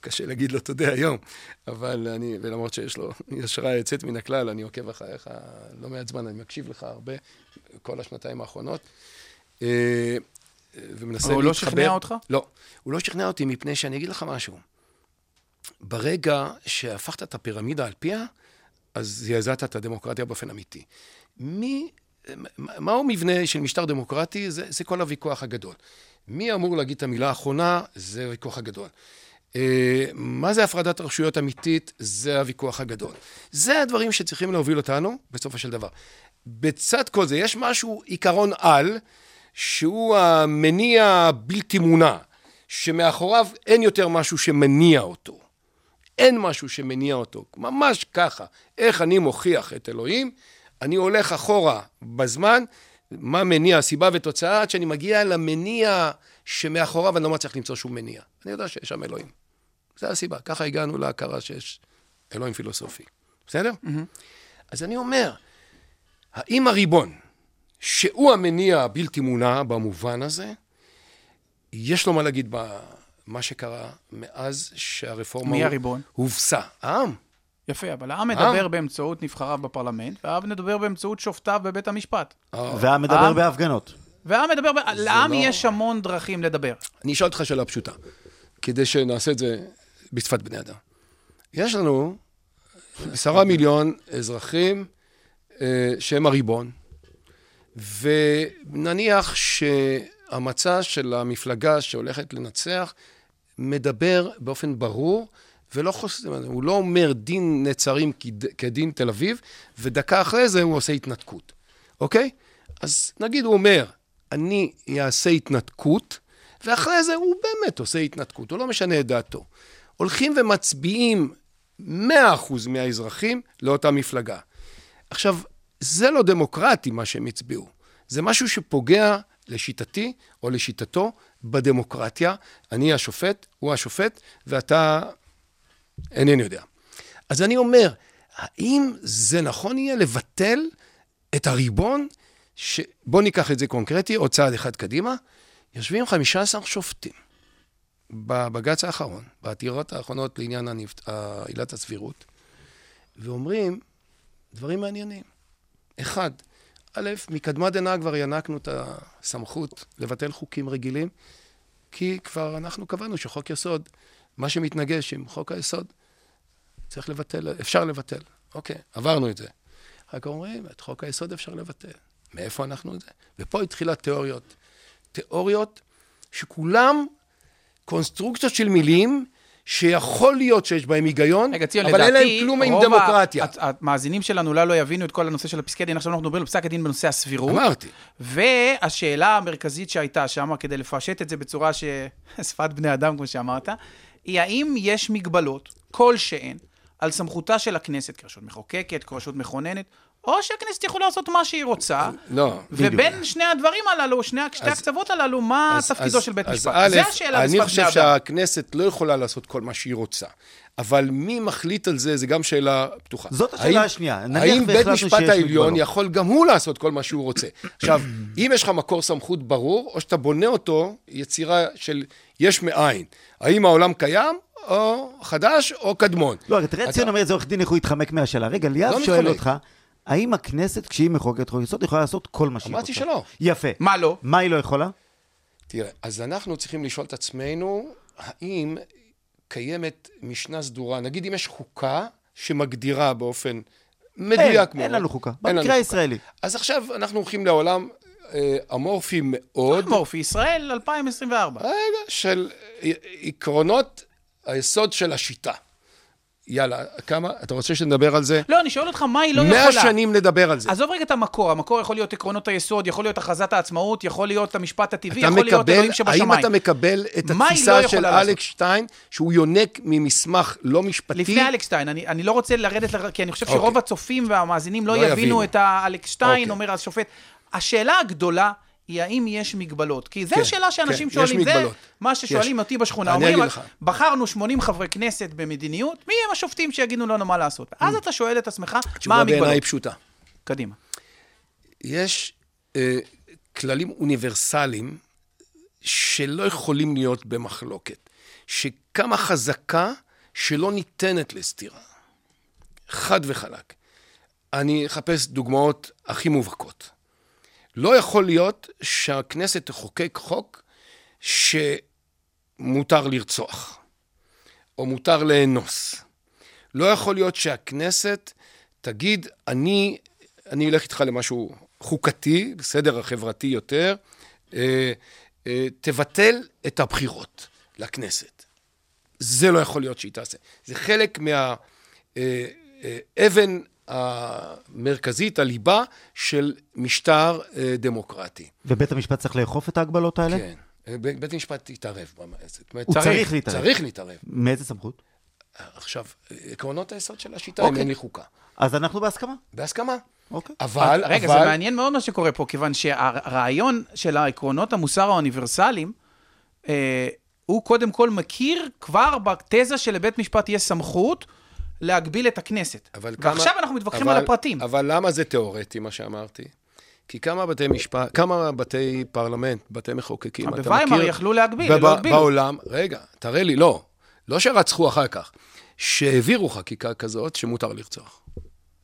קשה להגיד לו תודה היום, אבל אני, ולמרות שיש לו יושרה יוצאת מן הכלל, אני עוקב אחריך לא מעט זמן, אני מקשיב לך הרבה, כל השנתיים האחרונות. אה, ומנסה אבל הוא לא להתחבר. שכנע אותך? לא, הוא לא שכנע אותי מפני שאני אגיד לך משהו. ברגע שהפכת את הפירמידה על פיה, אז זעזעת את הדמוקרטיה באופן אמיתי. מי, מהו מבנה של משטר דמוקרטי? זה, זה כל הוויכוח הגדול. מי אמור להגיד את המילה האחרונה? זה הוויכוח הגדול. אה, מה זה הפרדת הרשויות אמיתית? זה הוויכוח הגדול. זה הדברים שצריכים להוביל אותנו בסופו של דבר. בצד כל זה, יש משהו, עיקרון על, שהוא המניע הבלתי מונע, שמאחוריו אין יותר משהו שמניע אותו. אין משהו שמניע אותו, ממש ככה. איך אני מוכיח את אלוהים? אני הולך אחורה בזמן, מה מניע, סיבה ותוצאה, עד שאני מגיע למניע שמאחוריו אני לא מצליח למצוא שום מניע. אני יודע שיש שם אלוהים. זו הסיבה. ככה הגענו להכרה שיש אלוהים פילוסופי. בסדר? Mm-hmm. אז אני אומר, האם הריבון, שהוא המניע הבלתי מונע במובן הזה, יש לו מה להגיד במה שקרה מאז שהרפורמה מי הריבון? הובסה. העם. יפה, אבל העם העם. מדבר באמצעות נבחריו בפרלמנט, והעם מדבר באמצעות שופטיו בבית המשפט. והעם מדבר העם- בהפגנות. והעם מדבר, לעם לא- יש המון דרכים לדבר. אני אשאל אותך שאלה פשוטה, כדי שנעשה את זה בשפת בני אדם. יש לנו עשרה מיליון אזרחים אה, שהם הריבון, ונניח שהמצע של המפלגה שהולכת לנצח מדבר באופן ברור, ולא חוס... הוא לא אומר דין נצרים כד- כדין תל אביב, ודקה אחרי זה הוא עושה התנתקות, אוקיי? אז נגיד הוא אומר, אני אעשה התנתקות, ואחרי זה הוא באמת עושה התנתקות, הוא לא משנה את דעתו. הולכים ומצביעים 100% מהאזרחים לאותה מפלגה. עכשיו, זה לא דמוקרטי מה שהם הצביעו. זה משהו שפוגע, לשיטתי או לשיטתו, בדמוקרטיה. אני השופט, הוא השופט, ואתה אינני יודע. אז אני אומר, האם זה נכון יהיה לבטל את הריבון? ש... בואו ניקח את זה קונקרטי, עוד צעד אחד קדימה. יושבים 15 שופטים בבג"ץ האחרון, בעתירות האחרונות לעניין הנפט... עילת הסבירות, ואומרים דברים מעניינים. אחד, א', מקדמת דנא כבר ינקנו את הסמכות לבטל חוקים רגילים, כי כבר אנחנו קבענו שחוק יסוד, מה שמתנגש עם חוק היסוד, צריך לבטל, אפשר לבטל. אוקיי, עברנו את זה. אחר כך אומרים, את חוק היסוד אפשר לבטל. מאיפה אנחנו את זה? ופה התחילה תיאוריות. תיאוריות שכולם קונסטרוקציות של מילים שיכול להיות שיש בהם היגיון, רגע, ציון, אבל לדעתי, אין להם כלום עם רוב דמוקרטיה. הת- המאזינים שלנו אולי לא יבינו את כל הנושא של הפסקי דין, עכשיו אנחנו מדברים על פסק הדין בנושא הסבירות. אמרתי. והשאלה המרכזית שהייתה שם, כדי לפשט את זה בצורה ש... שפת בני אדם, כמו שאמרת, היא האם יש מגבלות כלשהן על סמכותה של הכנסת כרשות מחוקקת, כרשות מכוננת, או שהכנסת יכולה לעשות מה שהיא רוצה, לא, ובין שני הדברים הללו, שני, שתי אז- הקצוות הללו, מה אז- תפקידו אז- של בית משפט? זה השאלה אני בשפת חושב בני אדם. שהכנסת לא יכולה לעשות כל מה שהיא רוצה. אבל מי מחליט על זה, זה גם שאלה פתוחה. זאת השאלה האם- השנייה. האם בית משפט העליון. יכול גם הוא לעשות כל מה שהוא רוצה? עכשיו, אם יש לך מקור סמכות ברור, או שאתה בונה אותו יצירה של יש מאין. האם העולם קיים, או חדש, או קדמון. לא, תראה, ציון אומר, זה עורך דין, איך הוא יתחמק מהשאלה. רגע, ליאב לא שואל. אותך, האם הכנסת, כשהיא מחוקקת חוק יסוד, יכולה לעשות כל מה שהיא רוצה? אמרתי שלא. יפה. מה לא? מה היא לא יכולה? תראה, אז אנחנו צריכים לשאול את עצמנו, האם קיימת משנה סדורה, נגיד אם יש חוקה שמגדירה באופן מדויק אין, אין לנו חוקה. במקרה. הישראלי. אז עכשיו אנחנו הולכים לעולם אה, אמורפי מאוד, מורפי, ישראל 2024. רגע, של עקרונות היסוד של השיטה. יאללה, כמה? אתה רוצה שנדבר על זה? לא, אני שואל אותך, מה היא לא מאה יכולה? שנים נדבר על זה. עזוב רגע את המקור, המקור יכול להיות עקרונות היסוד, יכול להיות הכרזת העצמאות, יכול להיות המשפט הטבעי, יכול להיות מקבל, אלוהים האם שבשמיים. אתה מקבל את היא לא התפיסה של? אלכס שטיין, שהוא יונק ממסמך לא משפטי? לפני אלכסטיין, אני, אני לא רוצה לרדת, לר... כי אני חושב אוקיי. שרוב הצופים והמאזינים לא, לא יבינו יבינו. את האלכסטיין, אוקיי. אומר השופט. השאלה הגדולה היא האם יש מגבלות. כי זו כן, השאלה שאנשים כן, שואלים. זה מגבלות. מה ששואלים יש. אותי בשכונה. אני אומרים, אגיד לך. בחרנו 80 חברי כנסת במדיניות, מי הם השופטים שיגידו לנו מה לעשות? אז אתה שואל את עצמך, מה התשובה בעיניי המגבלות? פשוטה. קדימה. יש אה, כללים אוניברסליים שלא יכולים להיות במחלוקת, שכמה חזקה שלא ניתנת לסתירה. חד וחלק. אני אחפש דוגמאות הכי מובהקות. לא יכול להיות שהכנסת תחוקק חוק שמותר לרצוח, או מותר לאנוס. לא יכול להיות שהכנסת תגיד, אני, אני אלך איתך למשהו חוקתי, בסדר, החברתי יותר, אה, אה, תבטל את הבחירות לכנסת. זה לא יכול להיות שהיא תעשה. זה חלק מהאבן המרכזית, הליבה של משטר אה, דמוקרטי. ובית המשפט צריך לאכוף את ההגבלות האלה? כן. אה, בית המשפט יתערב. זאת אומרת, הוא צריך להתערב. צריך להתערב. מאיזה סמכות? עכשיו, עקרונות היסוד של השיטה, אוקיי. אין לי חוקה. אז אנחנו בהסכמה. בהסכמה. אוקיי. אבל, רגע, אבל... זה מעניין מאוד מה שקורה פה, כיוון שהרעיון של העקרונות המוסר האוניברסליים, אה, הוא קודם כל מכיר כבר בתזה שלבית משפט יש סמכות להגביל את הכנסת. אבל כמה... ועכשיו אנחנו מתווכחים אבל, על הפרטים. אבל למה זה תיאורטי, מה שאמרתי? כי כמה בתי משפט, כמה בתי פרלמנט, בתי מחוקקים, אתה מכיר... בוויימאר יכלו להגביל, בב- לא הגבילו. בעולם, רגע, תראה לי, לא. לא שרצחו אחר כך, שהעבירו חקיקה כזאת שמותר לרצוח.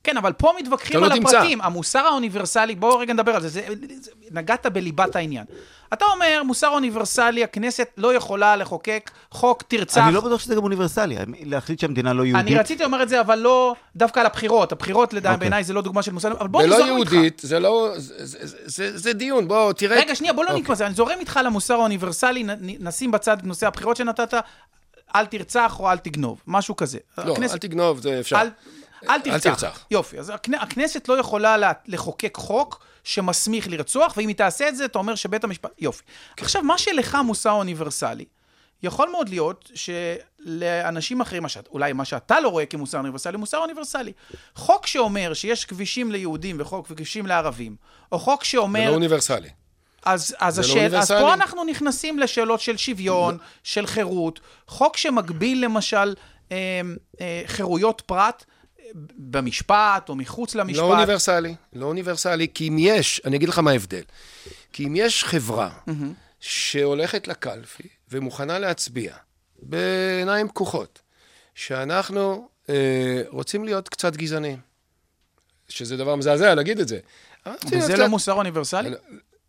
כן, אבל פה מתווכחים אתה על לא תמצא. הפרטים. המוסר האוניברסלי, בואו רגע נדבר על זה. זה, זה, נגעת בליבת העניין. אתה אומר, מוסר אוניברסלי, הכנסת לא יכולה לחוקק חוק תרצח. אני לא בטוח שזה גם אוניברסלי, להחליט שהמדינה לא יהודית. אני רציתי לומר את זה, אבל לא דווקא על הבחירות. הבחירות, לדעתי, אוקיי. בעיניי, זה לא דוגמה של מוסר... אבל בוא ולא נזורם איתך. יהודית, זה לא... זה, זה, זה, זה, זה דיון, בוא, תראה... רגע, שנייה, בוא לא אוקיי. נתפוס. אני זורם איתך למוסר האוניברסלי, נ- נ- נשים בצד את נושא הבחירות שנתת, אל תרצח או אל תגנוב, משהו כזה. לא, הכנסת- אל תגנוב, זה אפשר. אל, אל תרצח. תרצח. יופי, אז הכנ... הכנסת לא יכולה לה... לחוקק חוק שמסמיך לרצוח, ואם היא תעשה את זה, אתה אומר שבית המשפט... יופי. כן. עכשיו, מה שלך מוסר אוניברסלי, יכול מאוד להיות שלאנשים אחרים, מה שאת, אולי מה שאתה לא רואה כמוסר אוניברסלי, מוסר אוניברסלי. חוק שאומר שיש כבישים ליהודים וחוק וכבישים לערבים, או חוק זה שאומר... לא אוניברסלי. אז, אז, זה לא השאל, אז אוניברסלי. פה אנחנו נכנסים לשאלות של שוויון, של חירות, חוק שמגביל למשל אה, אה, חירויות פרט במשפט או מחוץ למשפט. לא אוניברסלי, לא אוניברסלי, כי אם יש, אני אגיד לך מה ההבדל. כי אם יש חברה שהולכת לקלפי ומוכנה להצביע בעיניים פקוחות, שאנחנו אה, רוצים להיות קצת גזענים, שזה דבר מזעזע להגיד את זה, רציתי וזה קצת- לא מוסר אוניברסלי?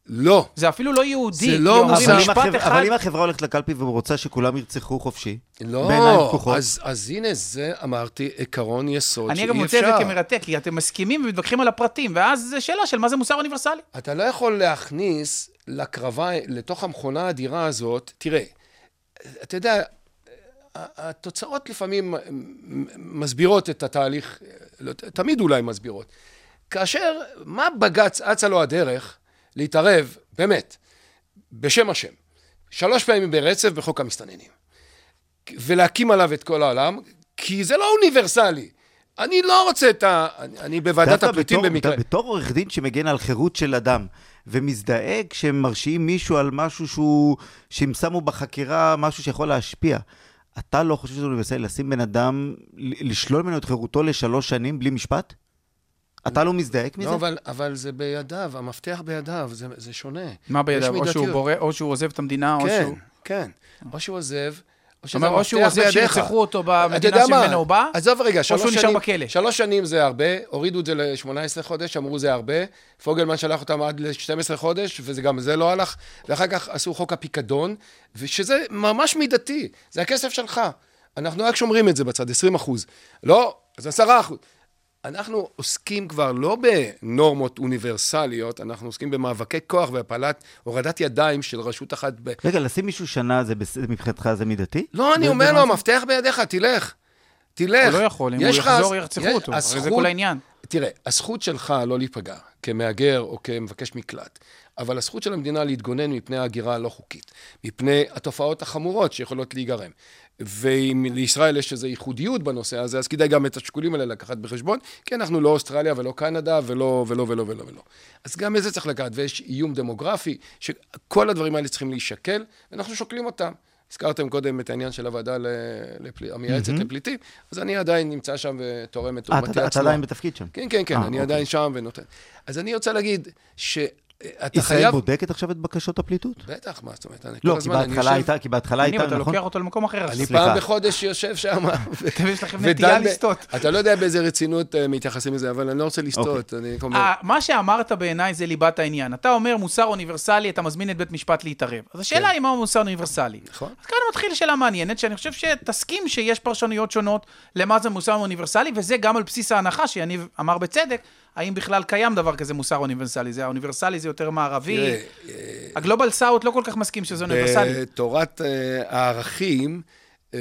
לא. זה אפילו לא יהודי. זה לא מוסר. אבל אם משפט החברה- אחד... אבל אם החברה הולכת לקלפי ורוצה שכולם ירצחו חופשי, לא, בעיניים פקוחות. אז, אז הנה, זה אמרתי, עקרון יסוד אני שאי אפשר. מוצא את זה כמרתק, כי אתם מסכימים ומתווכחים על הפרטים, ואז זו שאלה של מה זה מוסר אוניברסלי. אתה לא יכול להכניס לקרבה, לתוך המכונה האדירה הזאת, תראה, אתה יודע, התוצאות לפעמים מסבירות את התהליך, לא, תמיד אולי מסבירות. כאשר, מה בג"ץ אצה לו הדרך להתערב, באמת, בשם השם, שלוש פעמים ברצף בחוק המסתננים, ולהקים עליו את כל העולם, כי זה לא אוניברסלי. אני לא רוצה את ה... אני, אני בוועדת הפליטים במקרה. בתור עורך דין שמגן על חירות של אדם, ומזדהה כשהם מרשיעים מישהו על משהו שהוא, שהם שמו בחקירה משהו שיכול להשפיע. אתה לא חושב שזה אוניברסלי לשים בן אדם, לשלול ממנו את חירותו לשלוש שנים בלי משפט? אתה לא מזדעק מזה? לא, אבל, אבל זה בידיו, המפתח בידיו, זה, זה שונה. מה בידיו? או שהוא. בורא, או שהוא עוזב את המדינה, או כן, שהוא... כן. או שהוא עוזב, או שזה או שהוא עוזב. שירצחו אותו במדינה? שממנו הוא בא, עזוב רגע, שלוש שהוא נשאר בכלא. שלוש שנים זה הרבה, הורידו את זה ל-18 חודש, אמרו זה הרבה, פוגלמן שלח אותם עד ל-12 חודש, וגם זה לא הלך, ואחר כך עשו חוק הפיקדון, ושזה ממש מידתי, זה הכסף שלך. אנחנו רק שומרים את זה בצד, 20 אחוז. לא, אז 10 אחוז. אנחנו עוסקים כבר לא בנורמות אוניברסליות, אנחנו עוסקים במאבקי כוח והפלת הורדת ידיים של רשות אחת ב... רגע, לשים מישהו שנה, זה בס- מבחינתך זה מידתי? לא, אני אומר לו? המפתח בידיך, תלך. תלך. הוא לא יכול, אם הוא יחזור ירצחו אותו, הרי זה כל העניין. תראה, הזכות שלך לא להיפגע כמהגר או כמבקש מקלט, אבל הזכות של המדינה להתגונן מפני ההגירה הלא חוקית, מפני התופעות החמורות שיכולות להיגרם. ואם לישראל יש איזו ייחודיות בנושא הזה, אז כדאי גם את השיקולים האלה לקחת בחשבון, כי אנחנו לא אוסטרליה ולא קנדה ולא ולא ולא ולא ולא. אז גם את זה צריך לקחת, ויש איום דמוגרפי, שכל הדברים האלה צריכים להישקל, ואנחנו שוקלים אותם. הזכרתם קודם את העניין של הוועדה לפל... המייעצת לפליטים, אז אני עדיין נמצא שם ותורם את אה, תרומתי אתה- אתה עדיין בתפקיד שם. כן, כן, כן, אה, אני אוקיי. עדיין שם ונותן. אז אני רוצה להגיד שאתה ישראל חייב... בודקת עכשיו את בקשות הפליטות? בטח, מה זאת אומרת? אני לא, כל כי הזמן, אני בהתחלה יושב- הייתה, כי בהתחלה הייתה, אתה נכון? לוקח אותו למקום אחר. אני סליחה. פעם בחודש יושב שם. ו- יש לכם נטייה לסטות. אתה לא יודע באיזה רצינות אה, מתייחסים לזה, אבל אני לא רוצה לסטות. אני אומר, אה, מה שאמרת בעיניי זה ליבת העניין. אתה אומר מוסר אוניברסלי, אתה מזמין את בית משפט להתערב. אז השאלה היא מהו מוסר אוניברסלי. נכון. אז כאן מתחילה שאלה מעניינת, שאני חושב שתסכים שיש פרשנויות שונות למה זה מוסר אוניברסלי, וזה גם על בסיס ההנחה שיניב אמר בצדק, האם בכלל קיים דבר כזה מוסר אוניברסלי. זה האוניברסלי זה יותר מערבי. תראה, הגלובל סאוט לא כל כך מסכים שזה אוניברסלי. בתורת אה, הערכים, אה,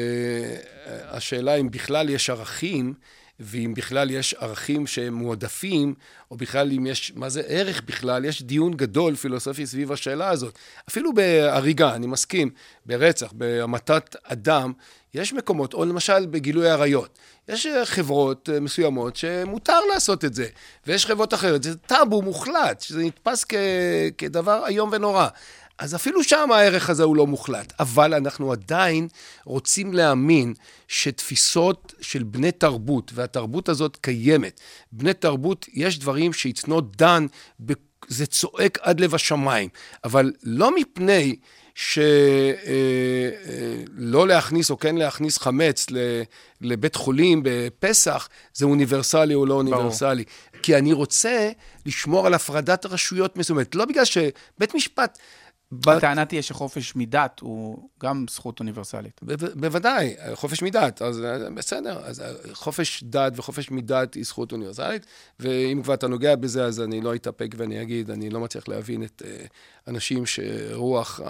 השאלה אם בכלל יש ערכים, ואם בכלל יש ערכים שהם מועדפים, או בכלל אם יש, מה זה ערך בכלל, יש דיון גדול פילוסופי סביב השאלה הזאת. אפילו בהריגה, אני מסכים, ברצח, בהמתת אדם, יש מקומות, או למשל בגילוי עריות. יש חברות אה, מסוימות שמותר לעשות את זה, ויש חברות אחרות, זה טאבו מוחלט, שזה נתפס כ, כדבר איום ונורא. אז אפילו שם הערך הזה הוא לא מוחלט, אבל אנחנו עדיין רוצים להאמין שתפיסות של בני תרבות, והתרבות הזאת קיימת, בני תרבות, יש דברים ש-it's not done, זה צועק עד לב השמיים, אבל לא מפני שלא להכניס או כן להכניס חמץ ל- לבית חולים בפסח, זה אוניברסלי או לא אוניברסלי. כי אני רוצה לשמור על הפרדת רשויות מסוימת, לא בגלל שבית משפט... הטענה תהיה שחופש מדת הוא גם זכות אוניברסלית. בוודאי, חופש מדת, אז אה, בסדר, אז אה, חופש דת וחופש מדת היא זכות אוניברסלית, ואם כבר אתה נוגע בזה, אז אני לא אתאפק ואני אגיד, אני לא מצליח להבין את אה, אנשים שרוח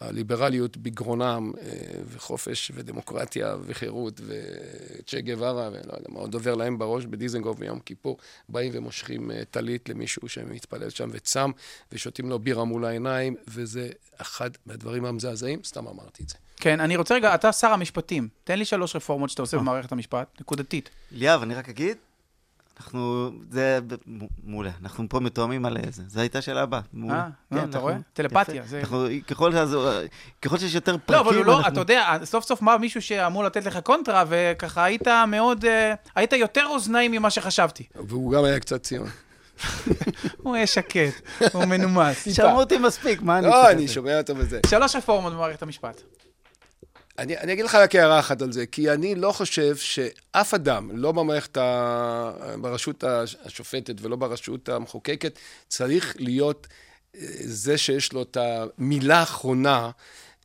הליברליות בגרונם, אה, וחופש ודמוקרטיה וחירות וצ'ה גווארה, ולא יודע מה עוד עובר להם בראש בדיזנגוף ביום כיפור, באים ומושכים אה, טלית למישהו שמתפלל שם וצם, ושותים לו בירה מול העיניים, וזה אחד מהדברים המזעזעים, סתם אמרתי את זה. כן, אני רוצה רגע, אתה שר המשפטים, תן לי שלוש רפורמות שאתה עושה במערכת המשפט, נקודתית. ליאב, אני רק אגיד, אנחנו, זה מעולה, אנחנו פה מתואמים על זה, זו הייתה שאלה הבאה. מעולה. אה, כן, אתה אנחנו- רואה? טלפתיה, יפה. זה- אנחנו, ככל שזה- ככל שיש יותר פרקים, לא, אבל הוא לא, אנחנו- אתה יודע, סוף סוף בא מישהו שאמור לתת לך קונטרה, וככה היית מאוד, אה, היית יותר אוזניים ממה שחשבתי. והוא גם היה קצת ציון. הוא יהיה שקט, הוא מנומס. שמעו אותי מספיק, מה אני לא, אני את זה? שומע אותו בזה. שלוש רפורמות במערכת המשפט. אני, אני אגיד לך רק הערה אחת על זה, כי אני לא חושב שאף אדם, לא במערכת, ה... ברשות השופטת ולא ברשות המחוקקת, צריך להיות אה, זה שיש לו את המילה האחרונה,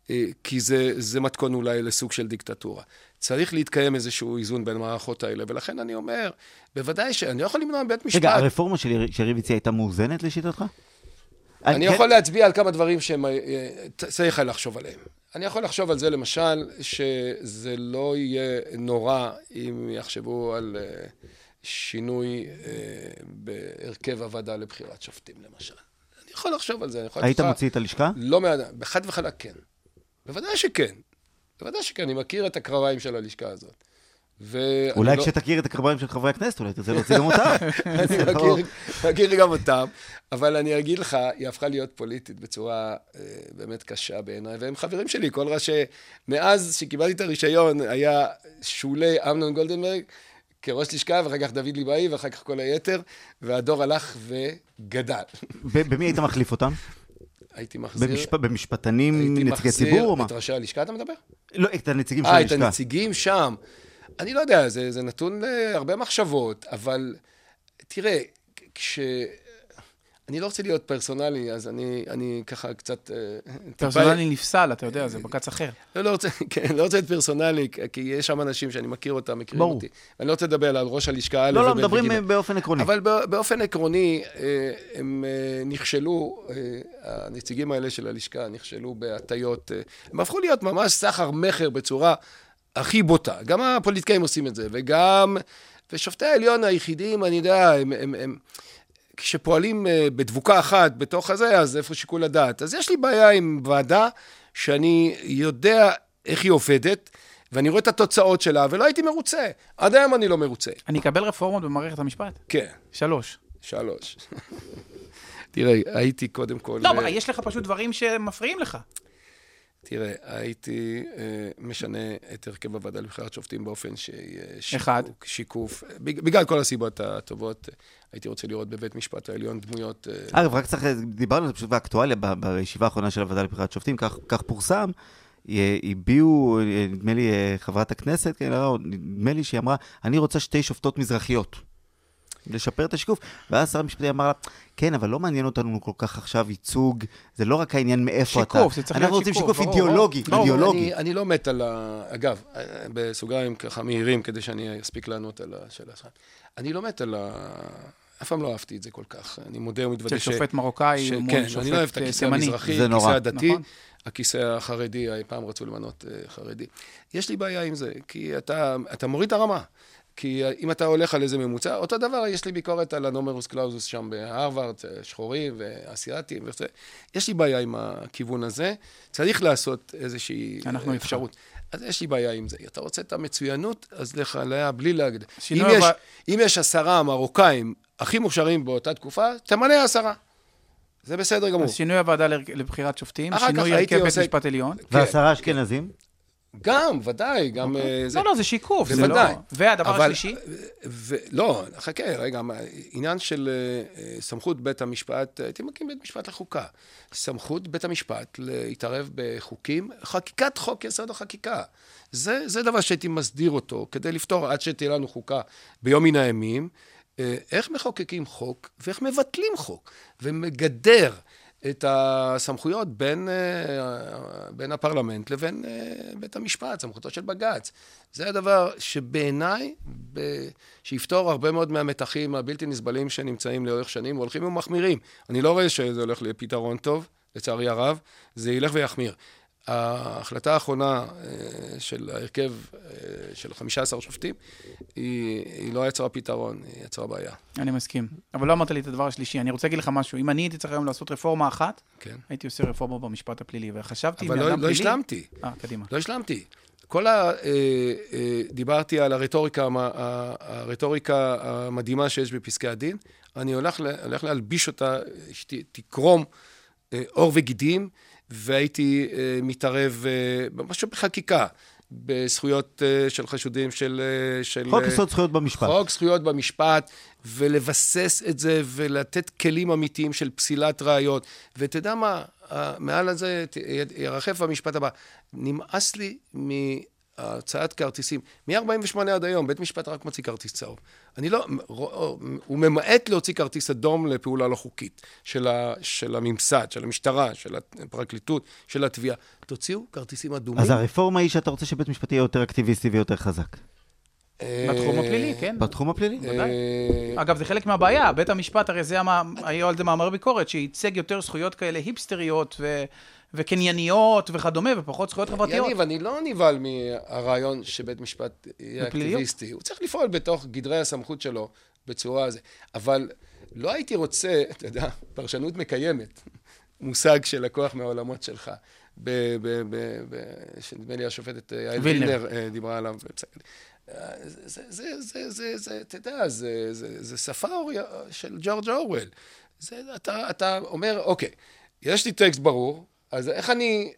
אה, כי זה, זה מתכון אולי לסוג של דיקטטורה. צריך להתקיים איזשהו איזון בין המערכות האלה, ולכן אני אומר, בוודאי שאני לא יכול למנוע מבית משפט. רגע, הרפורמה של יריב הציע הייתה מאוזנת לשיטתך? אני כן- יכול להצביע על כמה דברים שהם, אה, היה לחשוב עליהם. אני יכול לחשוב על זה, למשל, שזה לא יהיה נורא אם יחשבו על אה, שינוי אה, בהרכב הוועדה לבחירת שופטים, למשל. אני יכול לחשוב על זה, אני יכול... היית לתת לך- מוציא את הלשכה? לא מעט, בחד וחלק כן. בוודאי שכן. בוודאי שכן, אני מכיר את הקרביים של הלשכה הזאת. אולי לא- כשתכיר את הקרביים של חברי הכנסת, אולי תרצה להוציא גם אותם. אני מכיר, גם אותם, אבל אני אגיד לך, היא הפכה להיות פוליטית בצורה אה, באמת קשה בעיניי, והם חברים שלי, כל ראשי... מאז שקיבלתי את הרישיון, היה שולי אמנון גולדנברג כראש לשכה, ואחר כך דוד ליבאי, ואחר כך כל היתר, והדור הלך וגדל. במי היית מחליף אותם? הייתי מחזיר... במשפ- במשפטנים, הייתי נציגי מחזיר ציבור או מה? את ראשי הלשכה, אתה מדבר? לא, את הנציגים של אה, את הלשכה. הנציגים שם. אני לא יודע, זה, זה נתון להרבה מחשבות, אבל תראה, כש... אני לא רוצה להיות פרסונלי, אז אני, אני ככה קצת... אה, טיפה- פרסונלי נפסל, אתה יודע, זה בג"ץ אחר. לא, לא רוצה, כן, לא רוצה להיות פרסונלי, כי יש שם אנשים שאני מכיר אותם, מכירים ברור. אותי. ואני לא רוצה לדבר על ראש הלשכה א' לא, לא, מדברים וג'. אה, באופן עקרוני. אבל בא- באופן עקרוני, אה, הם אה, נכשלו, אה, הנציגים האלה של הלשכה נכשלו בהטיות. אה, הם הפכו להיות ממש סחר-מכר בצורה הכי בוטה. גם הפוליטיקאים עושים את זה, וגם... ושופטי העליון היחידים, אני יודע, הם... הם, הם כשפועלים אה, בדבוקה אחת בתוך הזה, אז איפה שיקול הדעת? אז יש לי בעיה עם ועדה שאני יודע איך היא עובדת, ואני רואה את התוצאות שלה, ולא הייתי מרוצה. עד היום אני לא מרוצה. אני אקבל רפורמות במערכת המשפט? כן. שלוש. שלוש. תראה, הייתי קודם כל... לא, אה, אבל יש לך פשוט דברים שמפריעים לך. תראה, הייתי אה, משנה את הרכב הוועדה לבחירת שופטים באופן שיהיה שיקוף, אחד. שיקוף. בג- בגלל כל הסיבות הטובות, הייתי רוצה לראות בבית משפט העליון דמויות... אה, אגב, רק צריך, דיברנו על זה פשוט באקטואליה, ב- בישיבה האחרונה של הוועדה לבחירת שופטים, כך, כך פורסם, אה, הביעו, אה, נדמה לי, אה, חברת הכנסת, כן, לא, נדמה לי שהיא אמרה, אני רוצה שתי שופטות מזרחיות. לשפר את השיקוף. ואז שר המשפטים אמר לה, כן, אבל לא מעניין אותנו כל כך עכשיו ייצוג, זה לא רק העניין מאיפה אתה. שיקוף, זה צריך להיות אנחנו רוצים שיקוף, שיקוף ברור, אידיאולוגי, ברור. אידיאולוגי. אני, אני לא מת על ה... אגב, אה, בסוגריים ככה מהירים, כדי שאני אספיק לענות על השאלה שלך. אני לא מת על ה... אף פעם לא אהבתי את זה כל כך. אני מודה ומתוודה של שופט מרוקאי ש... מול כן, שופט אני לא אוהב את אה, הכיסא תימני. המזרחי, זה נורא. הכיסא הדתי, נכון. הכיסא החרדי, פעם רצו למנות אה, חרדי. יש לי בעיה עם זה, כי אתה, אתה מוריד את הרמה. כי אם אתה הולך על איזה ממוצע, אותו דבר, יש לי ביקורת על הנומרוס קלאוזוס שם בהרווארד, אה, שחורים ואסייתים וזה. יש לי בעיה עם הכיוון הזה. צריך לעשות איזושהי אנחנו אה, איתך. אפשרות. אז יש לי בעיה עם זה. אתה רוצה את המצוינות, אז לך עליה בלי להגדיר. אם, שינוי יש, אבל- אם יש עשרה מרוקאים הכי מוכשרים באותה תקופה, תמנה עשרה. זה בסדר גמור. אז שינוי הוועדה לבחירת שופטים, שינוי הרכב בית עושה- משפט עליון. כן. ועשרה אשכנזים? גם, ודאי, גם אה, זה. לא, לא, זה שיקוף, זה לא... בוודאי. והדבר אבל- השלישי? ו- לא, חכה, רגע, עניין של אה, אה, סמכות בית המשפט, הייתי מקים בית משפט לחוקה. סמכות בית המשפט להתערב בחוקים, חקיקת חוק יסוד החקיקה. זה, זה דבר שהייתי מסדיר אותו, כדי לפתור, עד שתהיה לנו חוקה ביום מן הימים, איך מחוקקים חוק ואיך מבטלים חוק, ומגדר את הסמכויות בין, אה, בין הפרלמנט לבין אה, בית המשפט, סמכותו של בג"ץ. זה הדבר שבעיניי, שיפתור הרבה מאוד מהמתחים הבלתי נסבלים שנמצאים לאורך שנים, והולכים ומחמירים. אני לא רואה שזה הולך לפתרון טוב, לצערי הרב, זה ילך ויחמיר. ההחלטה האחרונה אה, של ההרכב אה, של 15 שופטים, היא, היא לא יצרה פתרון, היא יצרה בעיה. אני מסכים. אבל לא אמרת לי את הדבר השלישי. אני רוצה להגיד לך משהו. אם אני הייתי צריך היום לעשות רפורמה אחת, כן. הייתי עושה רפורמה במשפט הפלילי. וחשבתי, אבל לא, לא פלילי... השלמתי. אה, קדימה. לא השלמתי. כל ה... אה, אה, דיברתי על הרטוריקה, הרטוריקה המדהימה שיש בפסקי הדין. אני הולך, הולך להלביש אותה, שתקרום אה, עור וגידים, והייתי אה, מתערב אה, משהו בחקיקה. בזכויות אה, של חשודים של... אה, של חוק יסוד זכויות במשפט. חוק זכויות במשפט, ולבסס את זה, ולתת כלים אמיתיים של פסילת ראיות. ואתה יודע מה, מעל לזה ת- ירחף המשפט הבא. נמאס לי מהצעת כרטיסים. מ-48 עד היום, בית משפט רק מוציא כרטיס צהוב. אני לא... הוא ממעט להוציא כרטיס אדום לפעולה לא חוקית של, ה, של הממסד, של המשטרה, של הפרקליטות, של התביעה. תוציאו כרטיסים אדומים. אז הרפורמה היא שאתה רוצה שבית משפט יהיה יותר אקטיביסטי ויותר חזק. אה, בתחום הפלילי, כן. בתחום הפלילי? ודאי. אה, אגב, זה חלק מהבעיה, בית המשפט, הרי זה. היו על זה מאמר ביקורת, שייצג יותר זכויות כאלה היפסטריות ו... וקנייניות וכדומה, ופחות זכויות חברתיות. יניב, אני לא נבהל מהרעיון שבית משפט יהיה. אקטיביסטי. הוא צריך לפעול בתוך גדרי הסמכות שלו בצורה הזו. אבל לא הייתי רוצה, אתה יודע, פרשנות מקיימת, מושג של לקוח מהעולמות שלך. שנדמה לי השופטת יעל וילנר. אה, דיברה עליו בפסק הדין. אה, זה, זה, זה, זה, זה, אתה יודע, זה, זה, זה שפה של ג'ורג' אורוול. זה, אתה, אתה אומר, אוקיי, יש לי טקסט ברור, אז איך אני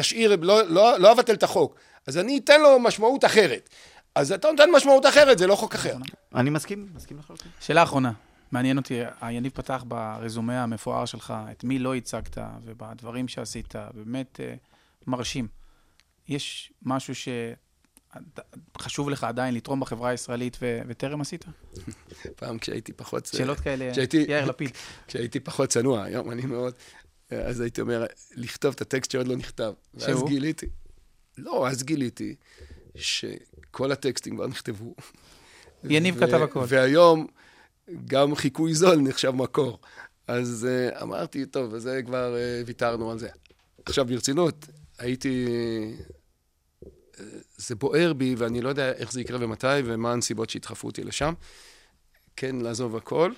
אשאיר, לא, לא, לא אבטל את החוק, אז אני אתן לו משמעות אחרת. אז אתה נותן משמעות אחרת, זה לא חוק אחר. אני מסכים, מסכים לחלוטין. שאלה אחרונה, מעניין אותי, יניב פתח ברזומה המפואר שלך, את מי לא הצגת, ובדברים שעשית, באמת אה, מרשים. יש משהו שחשוב לך עדיין לתרום בחברה הישראלית ו- וטרם עשית? פעם כשהייתי פחות... שאלות כאלה, כשהייתי- יאיר לפיד. כשהייתי פחות צנוע, היום אני מאוד... אז הייתי אומר, לכתוב את הטקסט שעוד לא נכתב. ואז שהוא? גיליתי... לא, אז גיליתי שכל הטקסטים כבר נכתבו. יניב ו- כתב הכל. והיום גם חיקוי זול נחשב מקור. אז uh, אמרתי, טוב, אז זה כבר uh, ויתרנו על זה. עכשיו, ברצינות, הייתי... אה, זה בוער בי, ואני לא יודע איך זה יקרה ומתי, ומה הנסיבות שידחפו אותי לשם. כן, לעזוב הכל.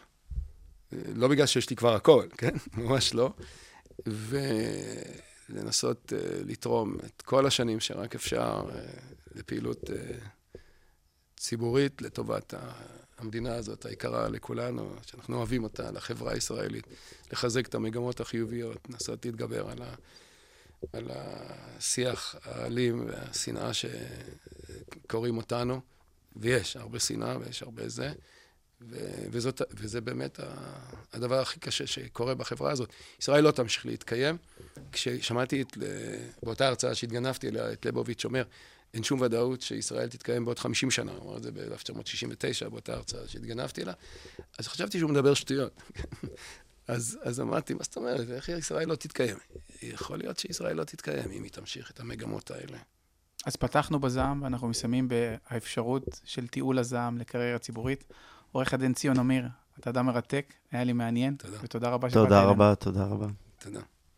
אה, לא בגלל שיש לי כבר הכל, כן? ממש לא. ולנסות uh, לתרום את כל השנים שרק אפשר uh, לפעילות uh, ציבורית לטובת המדינה הזאת, היקרה לכולנו, שאנחנו אוהבים אותה, לחברה הישראלית, לחזק את המגמות החיוביות, לנסות להתגבר על, ה, על השיח האלים והשנאה שקוראים אותנו, ויש הרבה שנאה ויש הרבה זה, ו, וזאת, וזה באמת ה- הדבר הכי קשה שקורה בחברה הזאת. ישראל לא תמשיך להתקיים. כששמעתי את, באותה הרצאה שהתגנבתי אליה, את ליבוביץ' אומר, אין שום ודאות שישראל תתקיים בעוד 50 שנה, הוא אמר את זה ב-1969, באותה הרצאה שהתגנבתי לה, אז חשבתי שהוא מדבר שטויות. אז, אז אמרתי, מה זאת אומרת, איך ישראל לא תתקיים? יכול להיות שישראל לא תתקיים אם היא תמשיך את המגמות האלה. אז פתחנו בזעם, ואנחנו מסיימים באפשרות של תיעול הזעם לקריירה ציבורית. עורך הדין ציון אמיר, אתה אדם מרתק, היה לי מעניין. תודה. ותודה רבה שבאת תודה אלינו. רבה, תודה רבה. תודה.